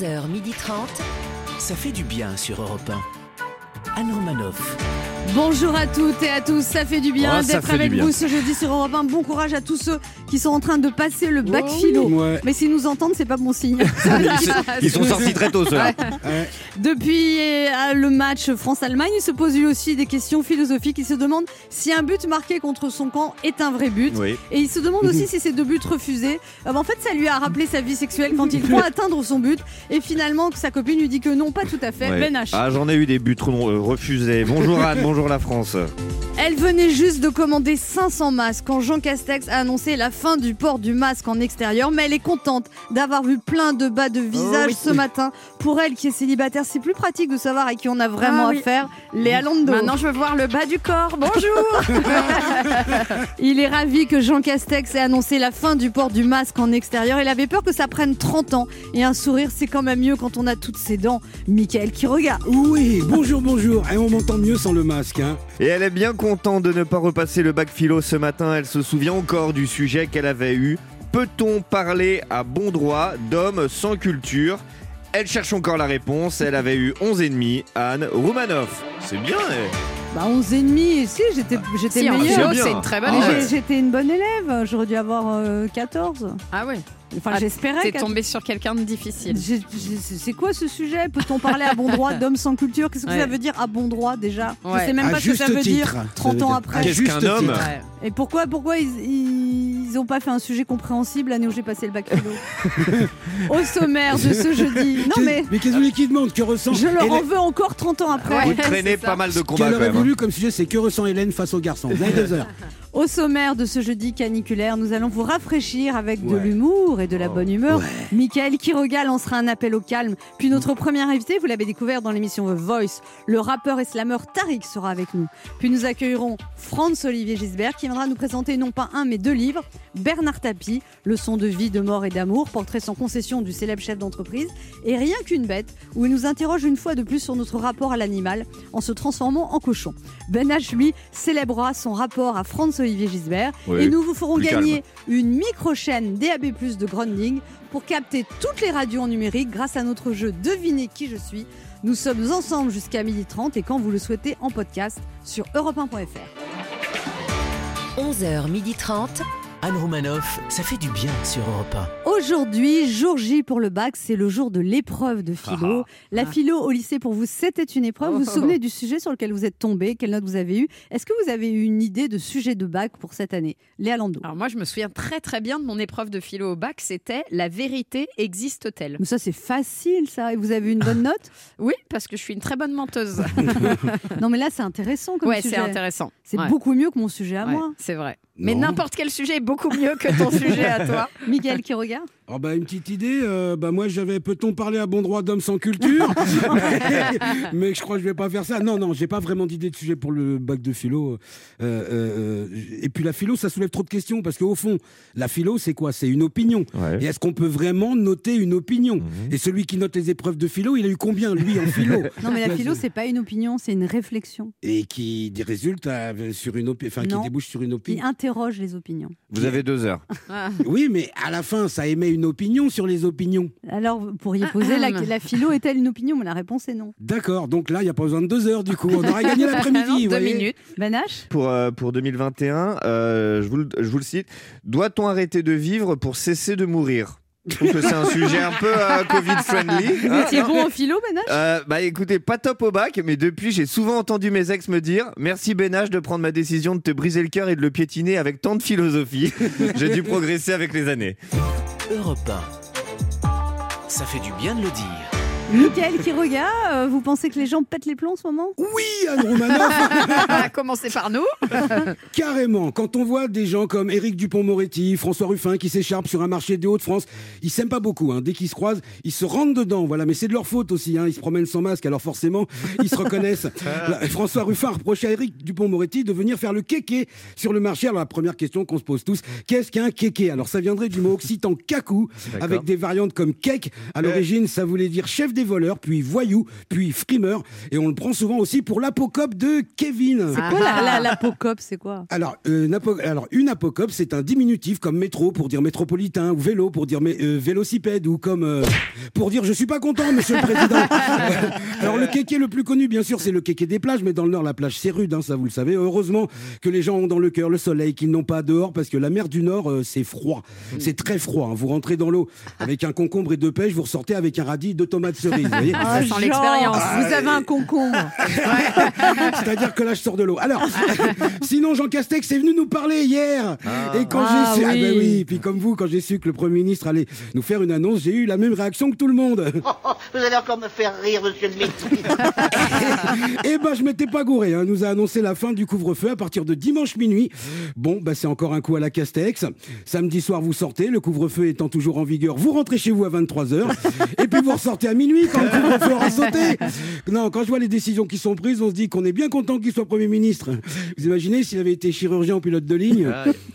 11h30. Ça fait du bien sur Europe 1. Anne Romanoff. Bonjour à toutes et à tous, ça fait du bien Oh, d'être avec bien. vous ce jeudi sur Europe 1. Bon courage à tous ceux qui sont en train de passer le bac philo. Ouais. Mais s'ils nous entendent, c'est pas bon signe. Ils sont sortis très tôt, ceux-là. Depuis euh, le match France-Allemagne, il se pose lui aussi des questions philosophiques. Il se demande si un but marqué contre son camp est un vrai but. Oui. Et il se demande aussi si ces deux buts refusés, euh, en fait, ça lui a rappelé sa vie sexuelle quand il croit atteindre son but. Et finalement, sa copine lui dit que non, pas tout à fait. Ben H. Ah, j'en ai eu des buts euh, refusés. Bonjour Anne, bonjour la France. Elle venait juste de commander 500 masques quand Jean Castex a annoncé la fin du port du masque en extérieur, mais elle est contente d'avoir vu plein de bas de visage ce matin. Pour elle qui est célibataire, c'est plus pratique de savoir à qui on a vraiment Ah oui. affaire. Léa Lando. Maintenant, je veux voir le bas du corps. Bonjour. Il est ravi que Jean Castex ait annoncé la fin du port du masque en extérieur. Il avait peur que ça prenne 30 ans. Et un sourire, c'est quand même mieux quand on a toutes ses dents. Michael qui regarde. Oui, bonjour, bonjour. Et on m'entend mieux sans le masque. Hein. Et elle est bien contente de ne pas repasser le bac philo ce matin. Elle se souvient encore du sujet qu'elle avait eu. Peut-on parler à bon droit d'hommes sans culture? Elle cherche encore la réponse. Elle avait eu 11 ennemis. Anne Roumanoff. C'est bien. eh. Bah 11 et demi, si j'étais j'étais Si, en meilleure. c'est une très bonne Ah J'étais une bonne élève, j'aurais dû avoir euh, 14. Ah ouais. Enfin, Ah, j'espérais. T'es 14. tombé sur quelqu'un de difficile. C'est quoi ce sujet? Peut-on parler à bon droit d'hommes sans culture? Qu'est-ce que Ouais. ça veut dire à bon droit déjà? Je Ouais. sais même À pas ce que ça veut titre, dire ça 30 veut ans dire. après. Qu'est-ce juste qu'un homme? Ouais. Et pourquoi, pourquoi ils, ils ont pas fait un sujet compréhensible? L'année où j'ai passé le bac philo Au sommaire de ce jeudi. Non mais Mais qu'est-ce qu'ils demandent Que ressent je leur en veux encore 30 ans après. Vous traînez pas mal de Ce combats qu'elle quand aurait même. hein. voulu comme sujet, c'est que ressent Hélène face aux garçons. Vous avez deux heures. Au sommaire de ce jeudi caniculaire, nous allons vous rafraîchir avec de l'humour et de la Oh. bonne humeur. Ouais. Michael Quiroga lancera un appel au calme. Puis notre premier invité, vous l'avez découvert dans l'émission The Voice, le rappeur et slammer Tariq sera avec nous. Puis nous accueillerons Franz Olivier Gisbert qui viendra nous présenter non pas un mais deux livres. Bernard Tapie, leçon de vie, de mort et d'amour, portrait sans concession du célèbre chef d'entreprise. Et rien qu'une bête, où il nous interroge une fois de plus sur notre rapport à l'animal en se transformant en cochon. Ben H, lui, célébrera son rapport à Franz Olivier Gisbert. Oui, et nous vous ferons gagner une micro-chaîne DAB+, de Grounding pour capter toutes les radios en numérique grâce à notre jeu Devinez qui je suis. Nous sommes ensemble jusqu'à 12h30 et quand vous le souhaitez en podcast sur europe1.fr. 11h30. Anne Romanoff. Ça fait du bien sur Europe Aujourd'hui, jour J pour le bac, c'est le jour de l'épreuve de philo. La philo au lycée pour vous, c'était une épreuve. Vous vous souvenez du sujet sur lequel vous êtes tombé? Quelle note vous avez eu Est-ce que vous avez eu une idée de sujet de bac pour cette année? Léa Lando. Alors moi, je me souviens très très bien de mon épreuve de philo au bac. C'était la vérité existe-t-elle Mais ça, c'est facile, ça. Et vous avez eu une bonne note? Oui, parce que je suis une très bonne menteuse. Non, mais là, c'est intéressant comme ouais, sujet. c'est intéressant. C'est Ouais. beaucoup mieux que mon sujet à Ouais, moi. c'est vrai. Mais n'importe quel sujet est beaucoup mieux que ton sujet à toi. Miguel qui regarde Oh bah, une petite idée, euh, bah moi j'avais peut-on parler à bon droit d'homme sans culture Mais je crois que je vais pas faire ça. Non, non, j'ai pas vraiment d'idée de sujet pour le bac de philo. Euh, euh, et puis la philo, ça soulève trop de questions parce qu'au fond, la philo, c'est quoi? C'est une opinion. Ouais. Et est-ce qu'on peut vraiment noter une opinion? Mhm. Et celui qui note les épreuves de philo, il a eu combien, lui, en philo? Non, mais la philo, c'est- pas une opinion, c'est une réflexion Et qui des résultats euh, sur une opinion, enfin qui débouche sur une qui opinion. interroge les opinions. Vous avez deux heures. Oui, mais à la fin, ça émet une opinion sur les opinions. Alors, vous pourriez poser la, la philo est-elle une opinion? Mais la réponse est non. D'accord, donc là, il n'y a pas besoin de deux heures du coup. On aurait gagné l'après-midi. vous deux voyez. minutes. H Pour, euh, pour 2021, euh, je, vous le, je vous le cite. Doit-on arrêter de vivre pour cesser de mourir? Je trouve que c'est un sujet un peu euh, Covid-friendly. Vous hein, étiez bon en philo, Ben H Euh, bah écoutez, pas top au bac, mais depuis j'ai souvent entendu mes ex me dire Merci Benach de prendre ma décision de te briser le cœur et de le piétiner avec tant de philosophie. j'ai dû progresser avec les années. 1. Europe 1. Ça fait du bien de le dire. Michael qui regarde, euh, vous pensez que les gens pètent les plombs en ce moment? Oui, Anne Romanoff, À commencer par nous. carrément. Quand on voit des gens comme Éric Dupont-Moretti, François Ruffin qui s'écharpent sur un marché des Hauts-de-France, ils s'aiment pas beaucoup. hein. Dès qu'ils se croisent, ils se rentrent dedans. Voilà, mais c'est de leur faute aussi. hein. Ils se promènent sans masque, alors forcément, ils se reconnaissent. Là, François Ruffin reprochait à Éric Dupont-Moretti de venir faire le kéké sur le marché. Alors la première question qu'on se pose tous, qu'est-ce qu'un kéké? Alors ça viendrait du mot occitan kakou, D'accord. avec des variantes comme kek. À l'origine, ça voulait dire chef des voleurs, puis voyou, puis frimeur. Et on le prend souvent aussi pour l'apocope de Kevin. C'est quoi la, la, l'apocope C'est quoi? Alors, euh, une apo- alors, une apocope, c'est un diminutif comme métro pour dire métropolitain, ou vélo pour dire mé- euh, vélocipède, ou comme euh, pour dire je suis pas content, monsieur le président. alors, le kéké le plus connu, bien sûr, c'est le kéké des plages, mais dans le Nord, la plage, c'est rude, hein, ça vous le savez. Heureusement que les gens ont dans le cœur le soleil, qu'ils n'ont pas dehors, parce que la mer du Nord, euh, c'est froid. C'est très froid. hein. Vous rentrez dans l'eau avec un concombre et deux pêches, vous ressortez avec un radis, deux tomates cerises. Vous voyez Ah, l'expérience. Vous avez un concombre. C'est-à-dire que là, je sors de l'eau. Alors, sinon, Jean Castex est venu nous parler hier. Et quand Ah j'ai su, ah oui. ben oui, puis comme vous, quand j'ai su que le Premier ministre allait nous faire une annonce, j'ai eu la même réaction que tout le monde. Oh, oh, vous allez encore me faire rire, monsieur le ministre. Eh ben, je m'étais pas gouré. Hein. Il nous a annoncé la fin du couvre-feu à partir de dimanche minuit. Bon, bah, c'est encore un coup à la Castex. Samedi soir, vous sortez. Le couvre-feu étant toujours en vigueur, vous rentrez chez vous à 23h. Et puis, vous ressortez à minuit quand le couvre-feu aura sauté. Non, quand je vois les décisions qui sont prises, on se dit qu'on est bien content qu'il soit Premier ministre. Vous imaginez s'il avait été chirurgien ou pilote de ligne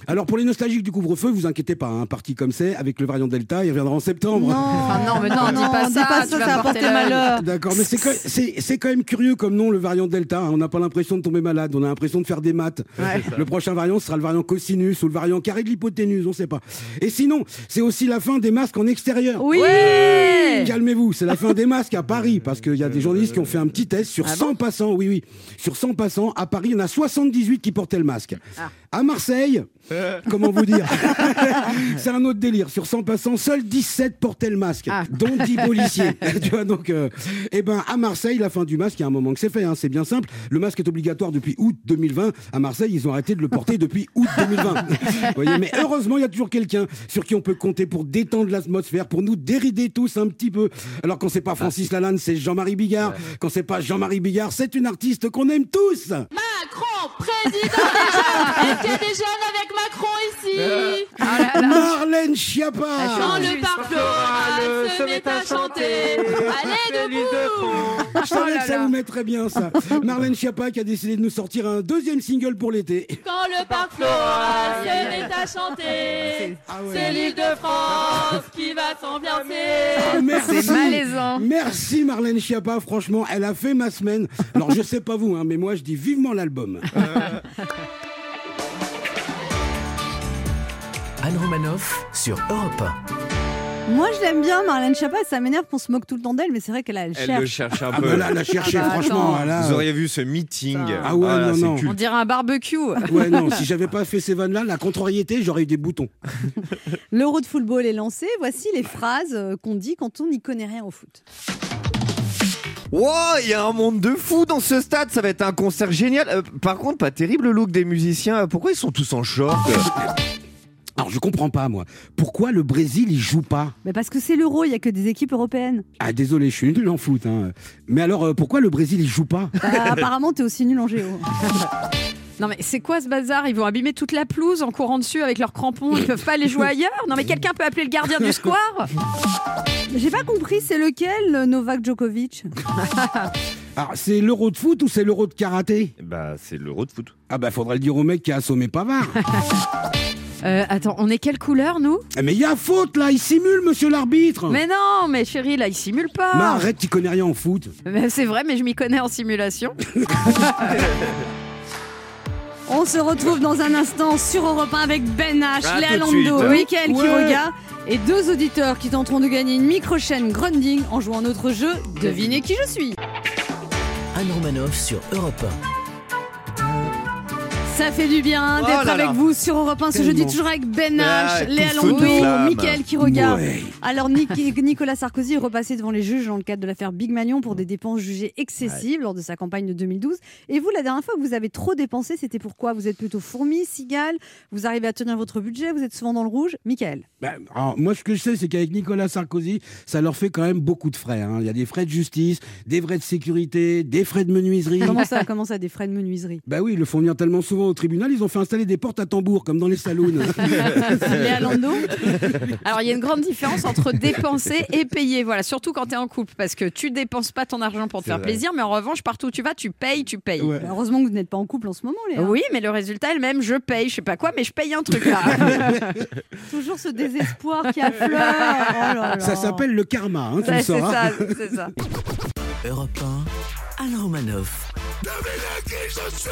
Alors, pour les nostalgiques du couvre-feu, vous inquiétez pas. Un parti comme c'est, avec le variant Delta, il reviendra en septembre. Enfin, non, mais non, dis pas dis ça, pas tu ça, ça porter l'œil. malheur. D'accord, mais c'est quand, quand même curieux comme nom, le variant Delta. hein. On n'a pas l'impression de tomber malade, on a l'impression de faire des maths. Le prochain variant sera le variant cosinus ou le variant carré de l'hypoténuse, on sait pas. Et sinon, c'est aussi la fin des masques en extérieur. Oui Calmez-vous, c'est la fin des masques à Paris, parce qu'il y a des journalistes qui ont fait un petit test sur 100 passants, oui, oui, sur 100 passants, à Paris, il y en a 78 qui portaient le masque. À Marseille, comment vous dire C'est un autre délire, sur 100 passants, seuls 17 portaient le masque, Ah. dont 10 policiers. tu vois, donc, euh, eh ben, à Marseille, la fin du masque, il y a un moment que c'est fait, hein, c'est bien simple, le masque est obligatoire depuis août 2020, à Marseille, ils ont arrêté de le porter depuis août 2020. Vous voyez, mais heureusement, il y a toujours quelqu'un sur qui on peut compter pour détendre l'atmosphère, pour nous dérider tous un petit peu. Alors quand c'est pas Francis Lalanne, c'est Jean-Marie Bigard. Quand c'est pas Jean-Marie Bigard, c'est une artiste qu'on aime tous. Macron, président des jeunes Est-ce qu'il y a des jeunes avec Macron ici Ah Marlène Schiappa. Quand le parc floral se met à chanter Allez debout Je savais que ça vous mettrait bien ça. Marlène Schiappa qui a décidé de nous sortir un deuxième single pour l'été. Quand le parc floral se met à chanter Ah ouais. C'est l'île de France qui va s'ambiancer Ah, merci. C'est malaisant. Merci Marlène Schiappa, franchement, elle a fait ma semaine. Alors je sais pas vous, hein, mais moi je dis vivement l'album. Anne Romanoff sur Europe Moi, je l'aime bien, Marlène Schiappa. Ça m'énerve qu'on se moque tout le temps d'elle, mais c'est vrai qu'elle elle Elle cherche. le cherche un Ah peu. bah là, elle a cherché, Ah bah, franchement. là, Vous auriez vu ce meeting. Ah ouais, là, non, c'est non. On dirait un barbecue. Ouais, non, si j'avais pas fait ces vannes-là, la contrariété, j'aurais eu des boutons. L'Euro de football est lancé. Voici les phrases euh, qu'on dit quand on n'y connaît rien au foot. Wow, il y a un monde de fou dans ce stade, ça va être un concert génial. Euh, par contre, pas terrible le look des musiciens. Pourquoi ils sont tous en short? Alors, je comprends pas, moi. Pourquoi le Brésil, il joue pas? Mais parce que c'est l'Euro, il y a que des équipes européennes. Ah, désolé, je suis nul en foot. Hein. Mais alors, euh, pourquoi le Brésil, il joue pas? Bah, apparemment, t'es aussi nul en géo. Non mais c'est quoi ce bazar? Ils vont abîmer toute la pelouse en courant dessus avec leurs crampons. Ils peuvent pas aller jouer ailleurs? Non mais quelqu'un peut appeler le gardien du square? J'ai pas compris, c'est lequel, euh, Novak Djokovic? Alors, c'est l'euro de foot ou c'est l'euro de karaté? Bah, c'est l'euro de foot. Ah, bah, faudrait le dire au mec qui a assommé Pavard. Euh, Attends, on est quelle couleur nous? Eh, mais il y a faute, là, il simule, monsieur l'arbitre Mais non, mais chérie, là, il simule pas. Mais arrête, tu connais rien en foot. Mais C'est vrai, mais je m'y connais en simulation. On se retrouve dans un instant sur Europe 1 avec Ben H, Léa Lando. Mickaël Ouais. Quiroga et deux auditeurs qui tenteront de gagner une micro-chaîne Grunding en jouant notre jeu Devinez qui je suis. Anne Romanoff sur Europe Ça fait du bien Oh d'être avec là. vous sur Europe 1 ce Tellement. jeudi, toujours avec Ben H, Ah, Léa toute flamme. Mickaël Quiroga. Ouais. Alors Nic- Nicolas Sarkozy est repassé devant les juges dans le cadre de l'affaire Big Magnon pour des dépenses jugées excessives lors de sa campagne de 2012. Et vous, la dernière fois que vous avez trop dépensé, c'était pourquoi? Vous êtes plutôt fourmi, cigale, vous arrivez à tenir votre budget, vous êtes souvent dans le rouge? Michael Bah, alors, moi, ce que je sais, c'est qu'avec Nicolas Sarkozy, ça leur fait quand même beaucoup de frais. hein. Il y a des frais de justice, des frais de sécurité, des frais de menuiserie. Comment ça, comment ça, des frais de menuiserie? Bah oui, ils le font venir tellement souvent au tribunal, ils ont fait installer des portes à tambour, comme dans les. Léa Lando Alors, il y a une grande différence entre dépenser et payer. Voilà, surtout quand tu es en couple. Parce que tu dépenses pas ton argent pour te faire vrai. plaisir, mais en revanche, partout où tu vas, tu payes, tu payes. Ouais. Heureusement que vous n'êtes pas en couple en ce moment, Léa. Oui, mais le résultat est le même. Je paye, je sais pas quoi, mais je paye un truc là. Toujours ce désespoir qui affleure. Oh là là. Ça s'appelle le karma, hein, tu Ouais, le c'est sauras. ça, c'est ça. Europe 1, Alain Romanoff. Devinez qui je suis.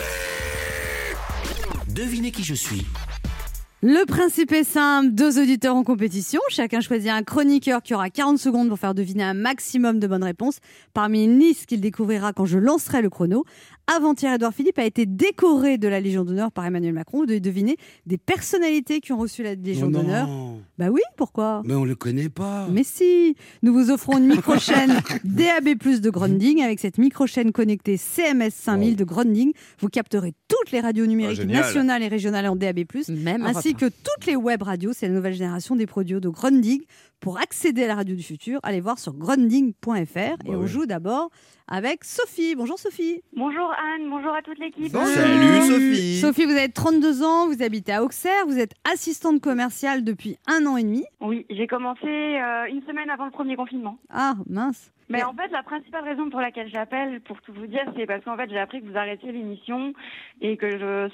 Le principe est simple, deux auditeurs en compétition. Chacun choisit un chroniqueur qui aura 40 secondes pour faire deviner un maximum de bonnes réponses parmi une liste qu'il découvrira quand je lancerai le chrono. Avant-hier, Edouard Philippe a été décoré de la Légion d'honneur par Emmanuel Macron. Vous devez deviner des personnalités qui ont reçu la Légion Oh d'honneur. Bah oui, pourquoi? Mais on le connaît pas. mais si, nous vous offrons une micro-chaîne DAB+ de Grounding. Avec cette micro-chaîne connectée CMS 5000 de Grounding, vous capterez toutes les radios numériques Ah, nationales et régionales en DAB+, Même ainsi que toutes les web radios. C'est la nouvelle génération des produits de Grounding. Pour accéder à la radio du futur, allez voir sur grounding.fr. et on oui. joue d'abord avec Sophie. Bonjour Sophie. Bonjour Anne, bonjour à toute l'équipe. Salut Sophie. Sophie, vous avez 32 ans, vous habitez à Auxerre, vous êtes assistante commerciale depuis un an et demi. Oui, j'ai commencé euh, une semaine avant le premier confinement. Ah, mince. Mais en fait, la principale raison pour laquelle j'appelle, pour tout vous dire, c'est parce qu'en fait, j'ai appris que vous arrêtiez l'émission et que je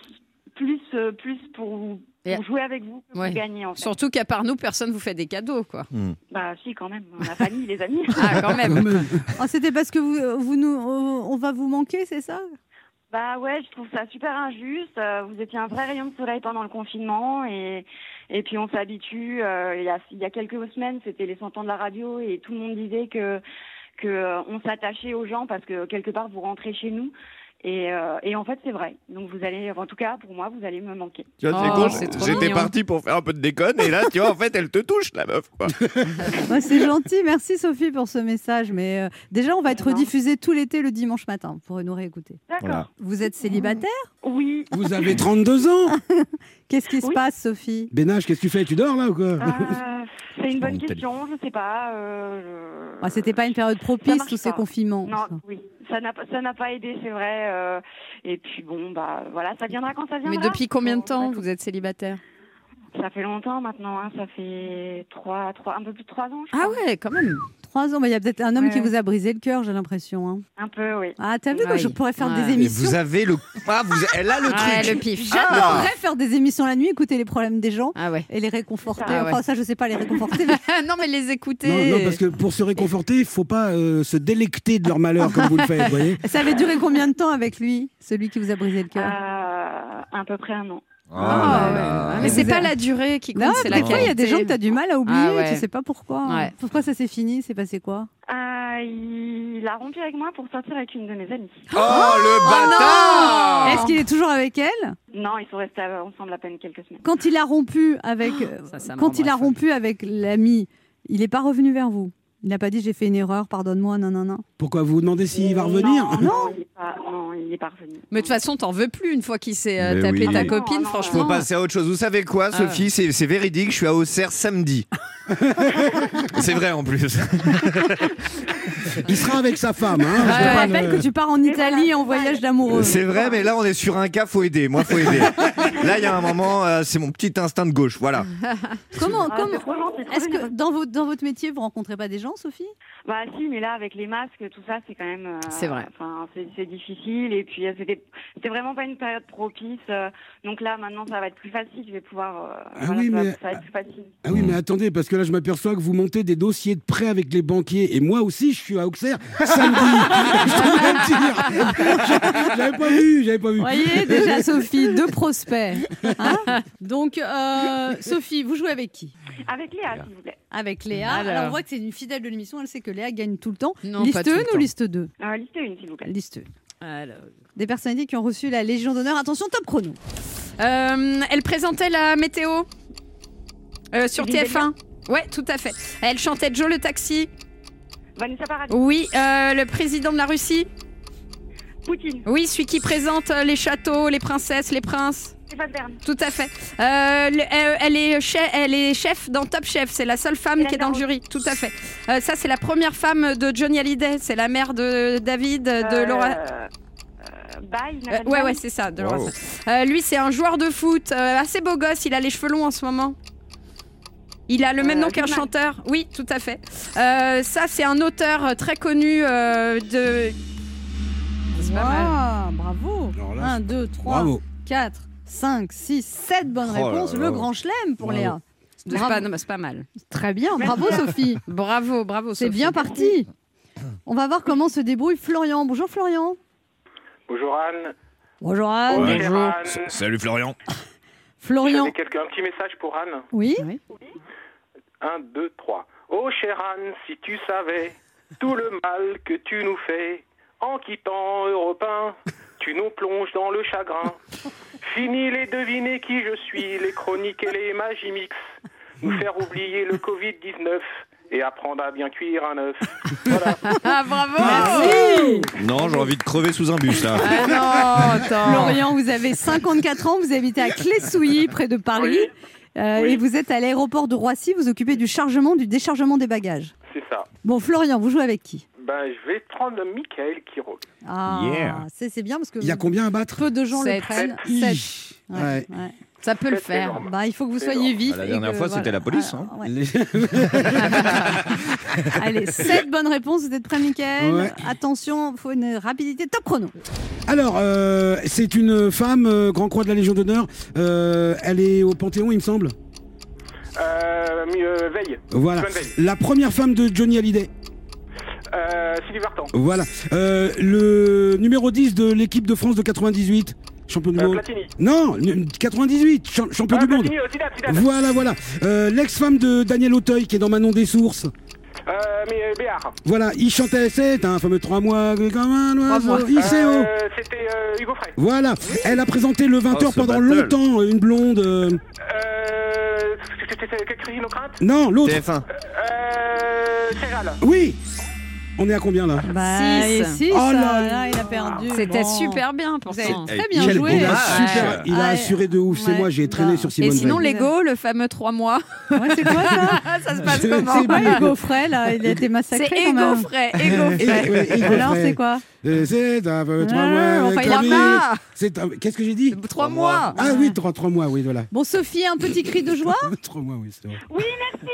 plus euh, plus pour, vous- Et- pour jouer avec vous que Ouais. en fait. Surtout qu'à part nous, personne vous fait des cadeaux, quoi. Bah si quand même, la famille, les amis. Ah, quand même. Quand même. Oh, C'était parce que vous, vous nous, on va vous manquer, c'est ça? Bah ouais, je trouve ça super injuste. Euh, Vous étiez un vrai rayon de soleil pendant le confinement et et puis on s'habitue. Euh, il y a il y a quelques semaines, c'était les 100 ans de la radio et tout le monde disait que que euh, on s'attachait aux gens parce que quelque part vous rentrez chez nous. Et, euh, et en fait, c'est vrai. Donc vous allez, en tout cas pour moi, vous allez me manquer. Tu vois, Oh, c'est con, c'est trop j'étais parti pour faire un peu de déconne et là, tu vois, en fait, elle te touche, la meuf. Quoi. Ouais, C'est gentil, merci Sophie pour ce message. Mais euh, déjà, on va être Non. diffusé tout l'été le dimanche matin. Vous pourrez nous réécouter. D'accord. Voilà. Vous êtes célibataire? Oui. Vous avez 32 ans Qu'est-ce qui se Oui. passe, Sophie? Bénage, qu'est-ce que tu fais? Tu dors là ou quoi? Euh, c'est une bonne question. Je sais pas. Euh, je- Ah, C'était pas une période propice, tous ces confinements. Non, oui. Ça n'a pas, ça n'a pas aidé, c'est vrai. euh, et puis bon, bah voilà, ça viendra quand ça viendra. Mais depuis combien de temps vous êtes célibataire? Ça fait longtemps maintenant, hein, ça fait trois, trois, un peu plus de trois ans, je Ah crois. ouais, quand même. Trois ans, bah, il y a peut-être un homme Ouais, qui ouais. vous a brisé le cœur, j'ai l'impression. hein. Un peu, oui. Ah, t'as vu, Ouais. je pourrais faire Ouais. des Et émissions. vous avez le. Ah, vous... elle a le Ouais, truc. le pif. J'adorerais faire des émissions la nuit, écouter les problèmes des gens Ah ouais. et les réconforter. Ah ouais. Enfin, ça, je sais pas les réconforter. mais non, mais les écouter. non, non, parce que pour se réconforter, il faut pas euh, se délecter de leur malheur comme vous le faites, vous voyez ça avait duré combien de temps avec lui, celui qui vous a brisé le cœur? Euh, à peu près un an. Oh Ah, ouais. là. Mais c'est pas la durée qui compte, Non, c'est des la fois, il y a des qualité. gens que tu as du mal à oublier, Ah ouais. tu sais pas pourquoi. Ouais. Pourquoi ça s'est fini C'est passé quoi Euh, il a rompu avec moi pour sortir avec une de mes amies. Oh, le bâtard Est-ce qu'il est toujours avec elle Non, ils sont restés ensemble à peine quelques semaines. Quand il a rompu avec, Ça, ça me quand il a rompu avec l'ami, il n'est pas revenu vers vous. Il n'a pas dit j'ai fait une erreur, pardonne-moi, non, non, non. Pourquoi vous vous demandez s'il va revenir Non, non, il est pas, non, il est pas revenu. Mais de toute façon, t'en veux plus une fois qu'il s'est euh, Mais tapé oui. ta non, copine, non, Faut franchement. passer à autre chose. Vous savez quoi, Ah. Sophie C'est c'est véridique, je suis à Auxerre samedi. c'est vrai en plus. Il sera avec sa femme. Hein, Je te rappelle le- que tu pars en Italie en voyage d'amoureux. C'est vrai, mais là on est sur un cas, faut aider. Moi, faut aider. Là, il y a un moment, euh, c'est mon petit instinct de gauche. Voilà. Comment, Ah, comment c'est trop gentil, trop Est-ce que dans votre, dans votre métier, vous rencontrez pas des gens, Sophie? Bah si, mais là avec les masques, tout ça, c'est quand même. euh, C'est vrai. Enfin, c'est c'est difficile et puis euh, c'était, c'était vraiment pas une période propice. euh, donc là, maintenant, ça va être plus facile. Je vais pouvoir. euh, Ah oui, ça, va- mais- ça va être plus facile. Ah oui, mais attendez, parce que là, je m'aperçois que vous montez des dossiers de prêt avec les banquiers. Et moi aussi, je suis à Auxerre samedi. je dire. J'avais pas vu, j'avais pas vu. Vous voyez déjà, Sophie, deux prospects. Hein Donc, euh, Sophie, vous jouez avec qui? Avec Léa, s'il vous plaît. Avec Léa. Alors. Alors, on voit que c'est une fidèle de l'émission. Elle sait que Léa gagne tout le temps. Non, liste pas tout le 1 ou liste 2 Euh, liste une, s'il vous plaît. Liste 1. Alors. Des personnalités qui ont reçu la Légion d'honneur. Attention, top chrono. Euh, elle présentait la météo euh, sur Lisa TF1. Ouais, tout à fait. Elle chantait Joe le taxi. Vanessa Paradis, Oui, euh, le président de la Russie. Poutine, Oui, celui qui présente euh, les châteaux, les princesses, les princes. Stéphane Bern, Tout à fait. Euh, le- euh, elle, est chef, elle est chef dans Top Chef. C'est la seule femme Hélène qui est dans le jury. Tout à fait. Euh, ça, c'est la première femme de Johnny Hallyday. C'est la mère de David, de euh, Laura. euh, Baye, Euh, ouais, Baye ouais, c'est ça. de Wow. Euh, lui, c'est un joueur de foot euh, assez beau gosse. Il a les cheveux longs en ce moment. Il a le même Euh, nom qu'un chanteur. Oui, tout à fait. Euh, ça, c'est un auteur très connu euh, de. C'est pas mal. Bravo. Alors là, 1, 2, 3, Bravo. 4, 5, 6, 7 bonnes Oh là réponses. là. Le grand chelem pour Bravo. Léa. C'est Bravo. pas, non, mais c'est pas mal. Très bien, bravo Sophie. Bravo, bravo. C'est Sophie. bien parti. On va voir comment se débrouille Florian. Bonjour Florian. Bonjour Anne. Bonjour Anne. Anne. Salut Florian. Florian. Un petit message pour Anne. Oui. Un, deux, trois. Oh chère Anne, si tu savais tout le mal que tu nous fais en quittant Europe 1, tu nous plonges dans le chagrin. Fini les deviner qui je suis, les chroniques et les Magimix. Nous faire oublier le Covid-19 et apprendre à bien cuire un œuf. Voilà. Ah, bravo. Merci. Non, j'ai envie de crever sous un bus là. Ah non, attends. Florian, vous avez 54 ans, vous habitez à Clé-Souilly, près de Paris. Oui. Euh, Oui. Et vous êtes à l'aéroport de Roissy, vous occupez du chargement, du déchargement des bagages. C'est ça. Bon, Florian, vous jouez avec qui? Ben, je vais prendre Michael qui roule. Ah, Yeah. c'est c'est bien parce que Il y a combien à battre? peu de gens le prennent. Sept. Ouais, ouais. Ça peut le faire. Bah, il faut que vous soyez vif. Bah, la dernière que- fois, c'était la police, voilà, hein. ouais. Les- Allez, 7 bonnes réponses. Vous êtes prêts, Mickaël Ouais. Attention, il faut une rapidité top chrono. Alors, euh, c'est une femme, euh, Grand Croix de la Légion d'honneur. Euh, elle est au Panthéon, il me semble. Euh, euh, Veille. Voilà. La première femme de Johnny Hallyday. Euh, Sylvie Vartan. Voilà. Euh, le numéro 10 de l'équipe de France de 98. Champion du Euh, monde. Platini. Non, n- 98, cha- champion Ah, du monde. Platini, euh, Zidane, Zidane. Voilà, voilà. Euh, L'ex-femme de Daniel Auteuil qui est dans Manon des Sources. Euh, mais euh, Béard. Voilà, il chantait, c'est un fameux trois mois comme un oiseau. ICO. Euh, C'était euh, Hugo Frey. Voilà, elle a présenté le 20h Oh, ce pendant battle. longtemps, une blonde. euh, Euh, C'était Christine O'Crinte. Non, l'autre. TF1. Euh, Céral. Oui On est à combien là Bah, Six. et six, Oh là ça, là. là, il a perdu. C'était Bon. super bien Vous avez très bien Quel joué. bon Il a, super, il a Ouais. assuré de ouf, c'est Ouais. moi, j'ai traîné Non. sur Et Simone sinon, Veil. Lego, le fameux 3 mois, Ouais, c'est quoi ça ça se passe comment sais pas. Hugo Frey, là, il a été massacré C'est quand même. Frey, Ego Et- ouais, Hugo Alors, c'est quoi Euh, C'est un peu trois Ah, mois. enfin, avec il a Camille. pas. C'est un- Qu'est-ce que j'ai dit 3 mois. Ah oui, trois, trois mois, oui, voilà. Bon, Sophie, un petit cri de joie. trois mois, oui, c'est vrai. Oui, merci.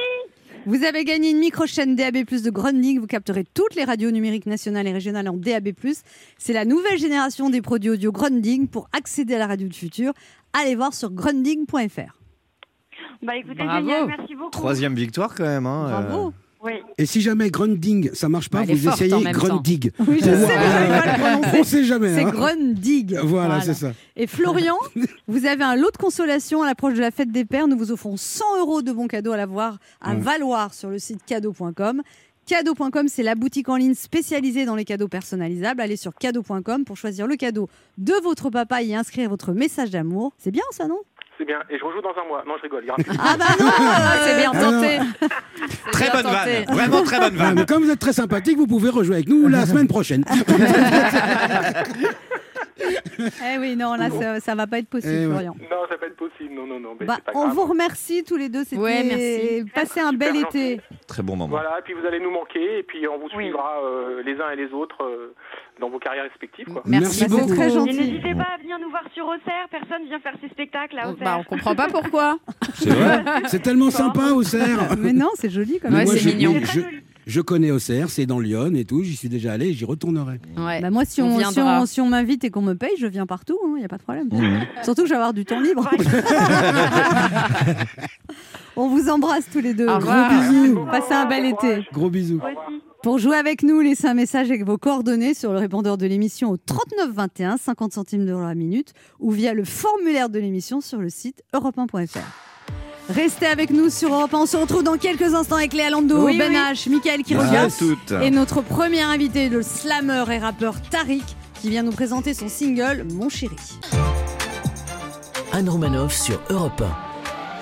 Vous avez gagné une micro-chaîne DAB+, de Grundig. Vous capterez toutes les radios numériques nationales et régionales en DAB+. C'est la nouvelle génération des produits audio Grundig. Pour accéder à la radio du futur, allez voir sur grundig.fr. Bah écoutez, Bravo. génial, merci beaucoup. Troisième victoire quand même. Hein, Bravo. Oui. Et si jamais Grunding, ça marche pas, Bah, vous essayez. Grundig. Oui, je sais, pas le prononcer. On sait jamais. C'est hein. Grundig. Voilà, c'est ça. Et Florian, vous avez un lot de consolation à l'approche de la fête des pères. Nous vous offrons 100 euros de bons cadeaux à l'avoir à Ouais. valoir sur le site cadeau.com. Cadeau.com, c'est la boutique en ligne spécialisée dans les cadeaux personnalisables. Allez sur cadeau.com pour choisir le cadeau de votre papa et inscrire votre message d'amour. C'est bien ça, non? C'est bien. Et je rejoue dans un mois. Non, je rigole. gratuit. Ah bah non Ah, c'est bien tenté. Très bien bonne tenté. vanne. Vraiment très bonne Ah, vanne. comme vous êtes très sympathique, vous pouvez rejouer avec nous la semaine prochaine. Eh oui, non, là, ça, ça va pas être possible, Eh. Florian. non, ça peut être possible. Non, non, non. Mais Bah, pas on grave. vous remercie tous les deux. C'était Ouais, merci. Passez un bel été. Très bon moment. Voilà, et puis vous allez nous manquer, et puis on vous Oui. suivra euh, les uns et les autres euh, dans vos carrières respectives. Quoi. Merci Bah, c'est beaucoup. très Et gentil. n'hésitez pas à venir nous voir sur Auxerre. Personne vient faire ses spectacles à Bah, Auxerre. on comprend pas pourquoi. C'est vrai. C'est tellement sympa, Auxerre. Mais non, c'est joli quand même. Ouais, c'est je, mignon. je, je connais Auxerre, c'est dans Lyon et tout. J'y suis déjà allé et j'y retournerai. Ouais. Bah, moi, si On on, si on, si on m'invite et qu'on me paye, je viens partout, il n'y a pas de problème. Mmh. Surtout que je vais avoir du temps libre. on vous embrasse tous les deux. Au Gros bisous. Passez un bel été. Gros bisous. Pour jouer avec nous, laissez un message avec vos coordonnées sur le répondeur de l'émission au 39 21, 50 centimes d'euros la minute, ou via le formulaire de l'émission sur le site europe1.fr. Restez avec nous sur Europe 1. On se retrouve dans quelques instants avec Léa Lando, Oui, Ben oui. H, Michael qui À revient. toutes. Et notre premier invité, le slammer et rappeur Tariq, qui vient nous présenter son single Mon chéri. Anne Romanoff sur Europe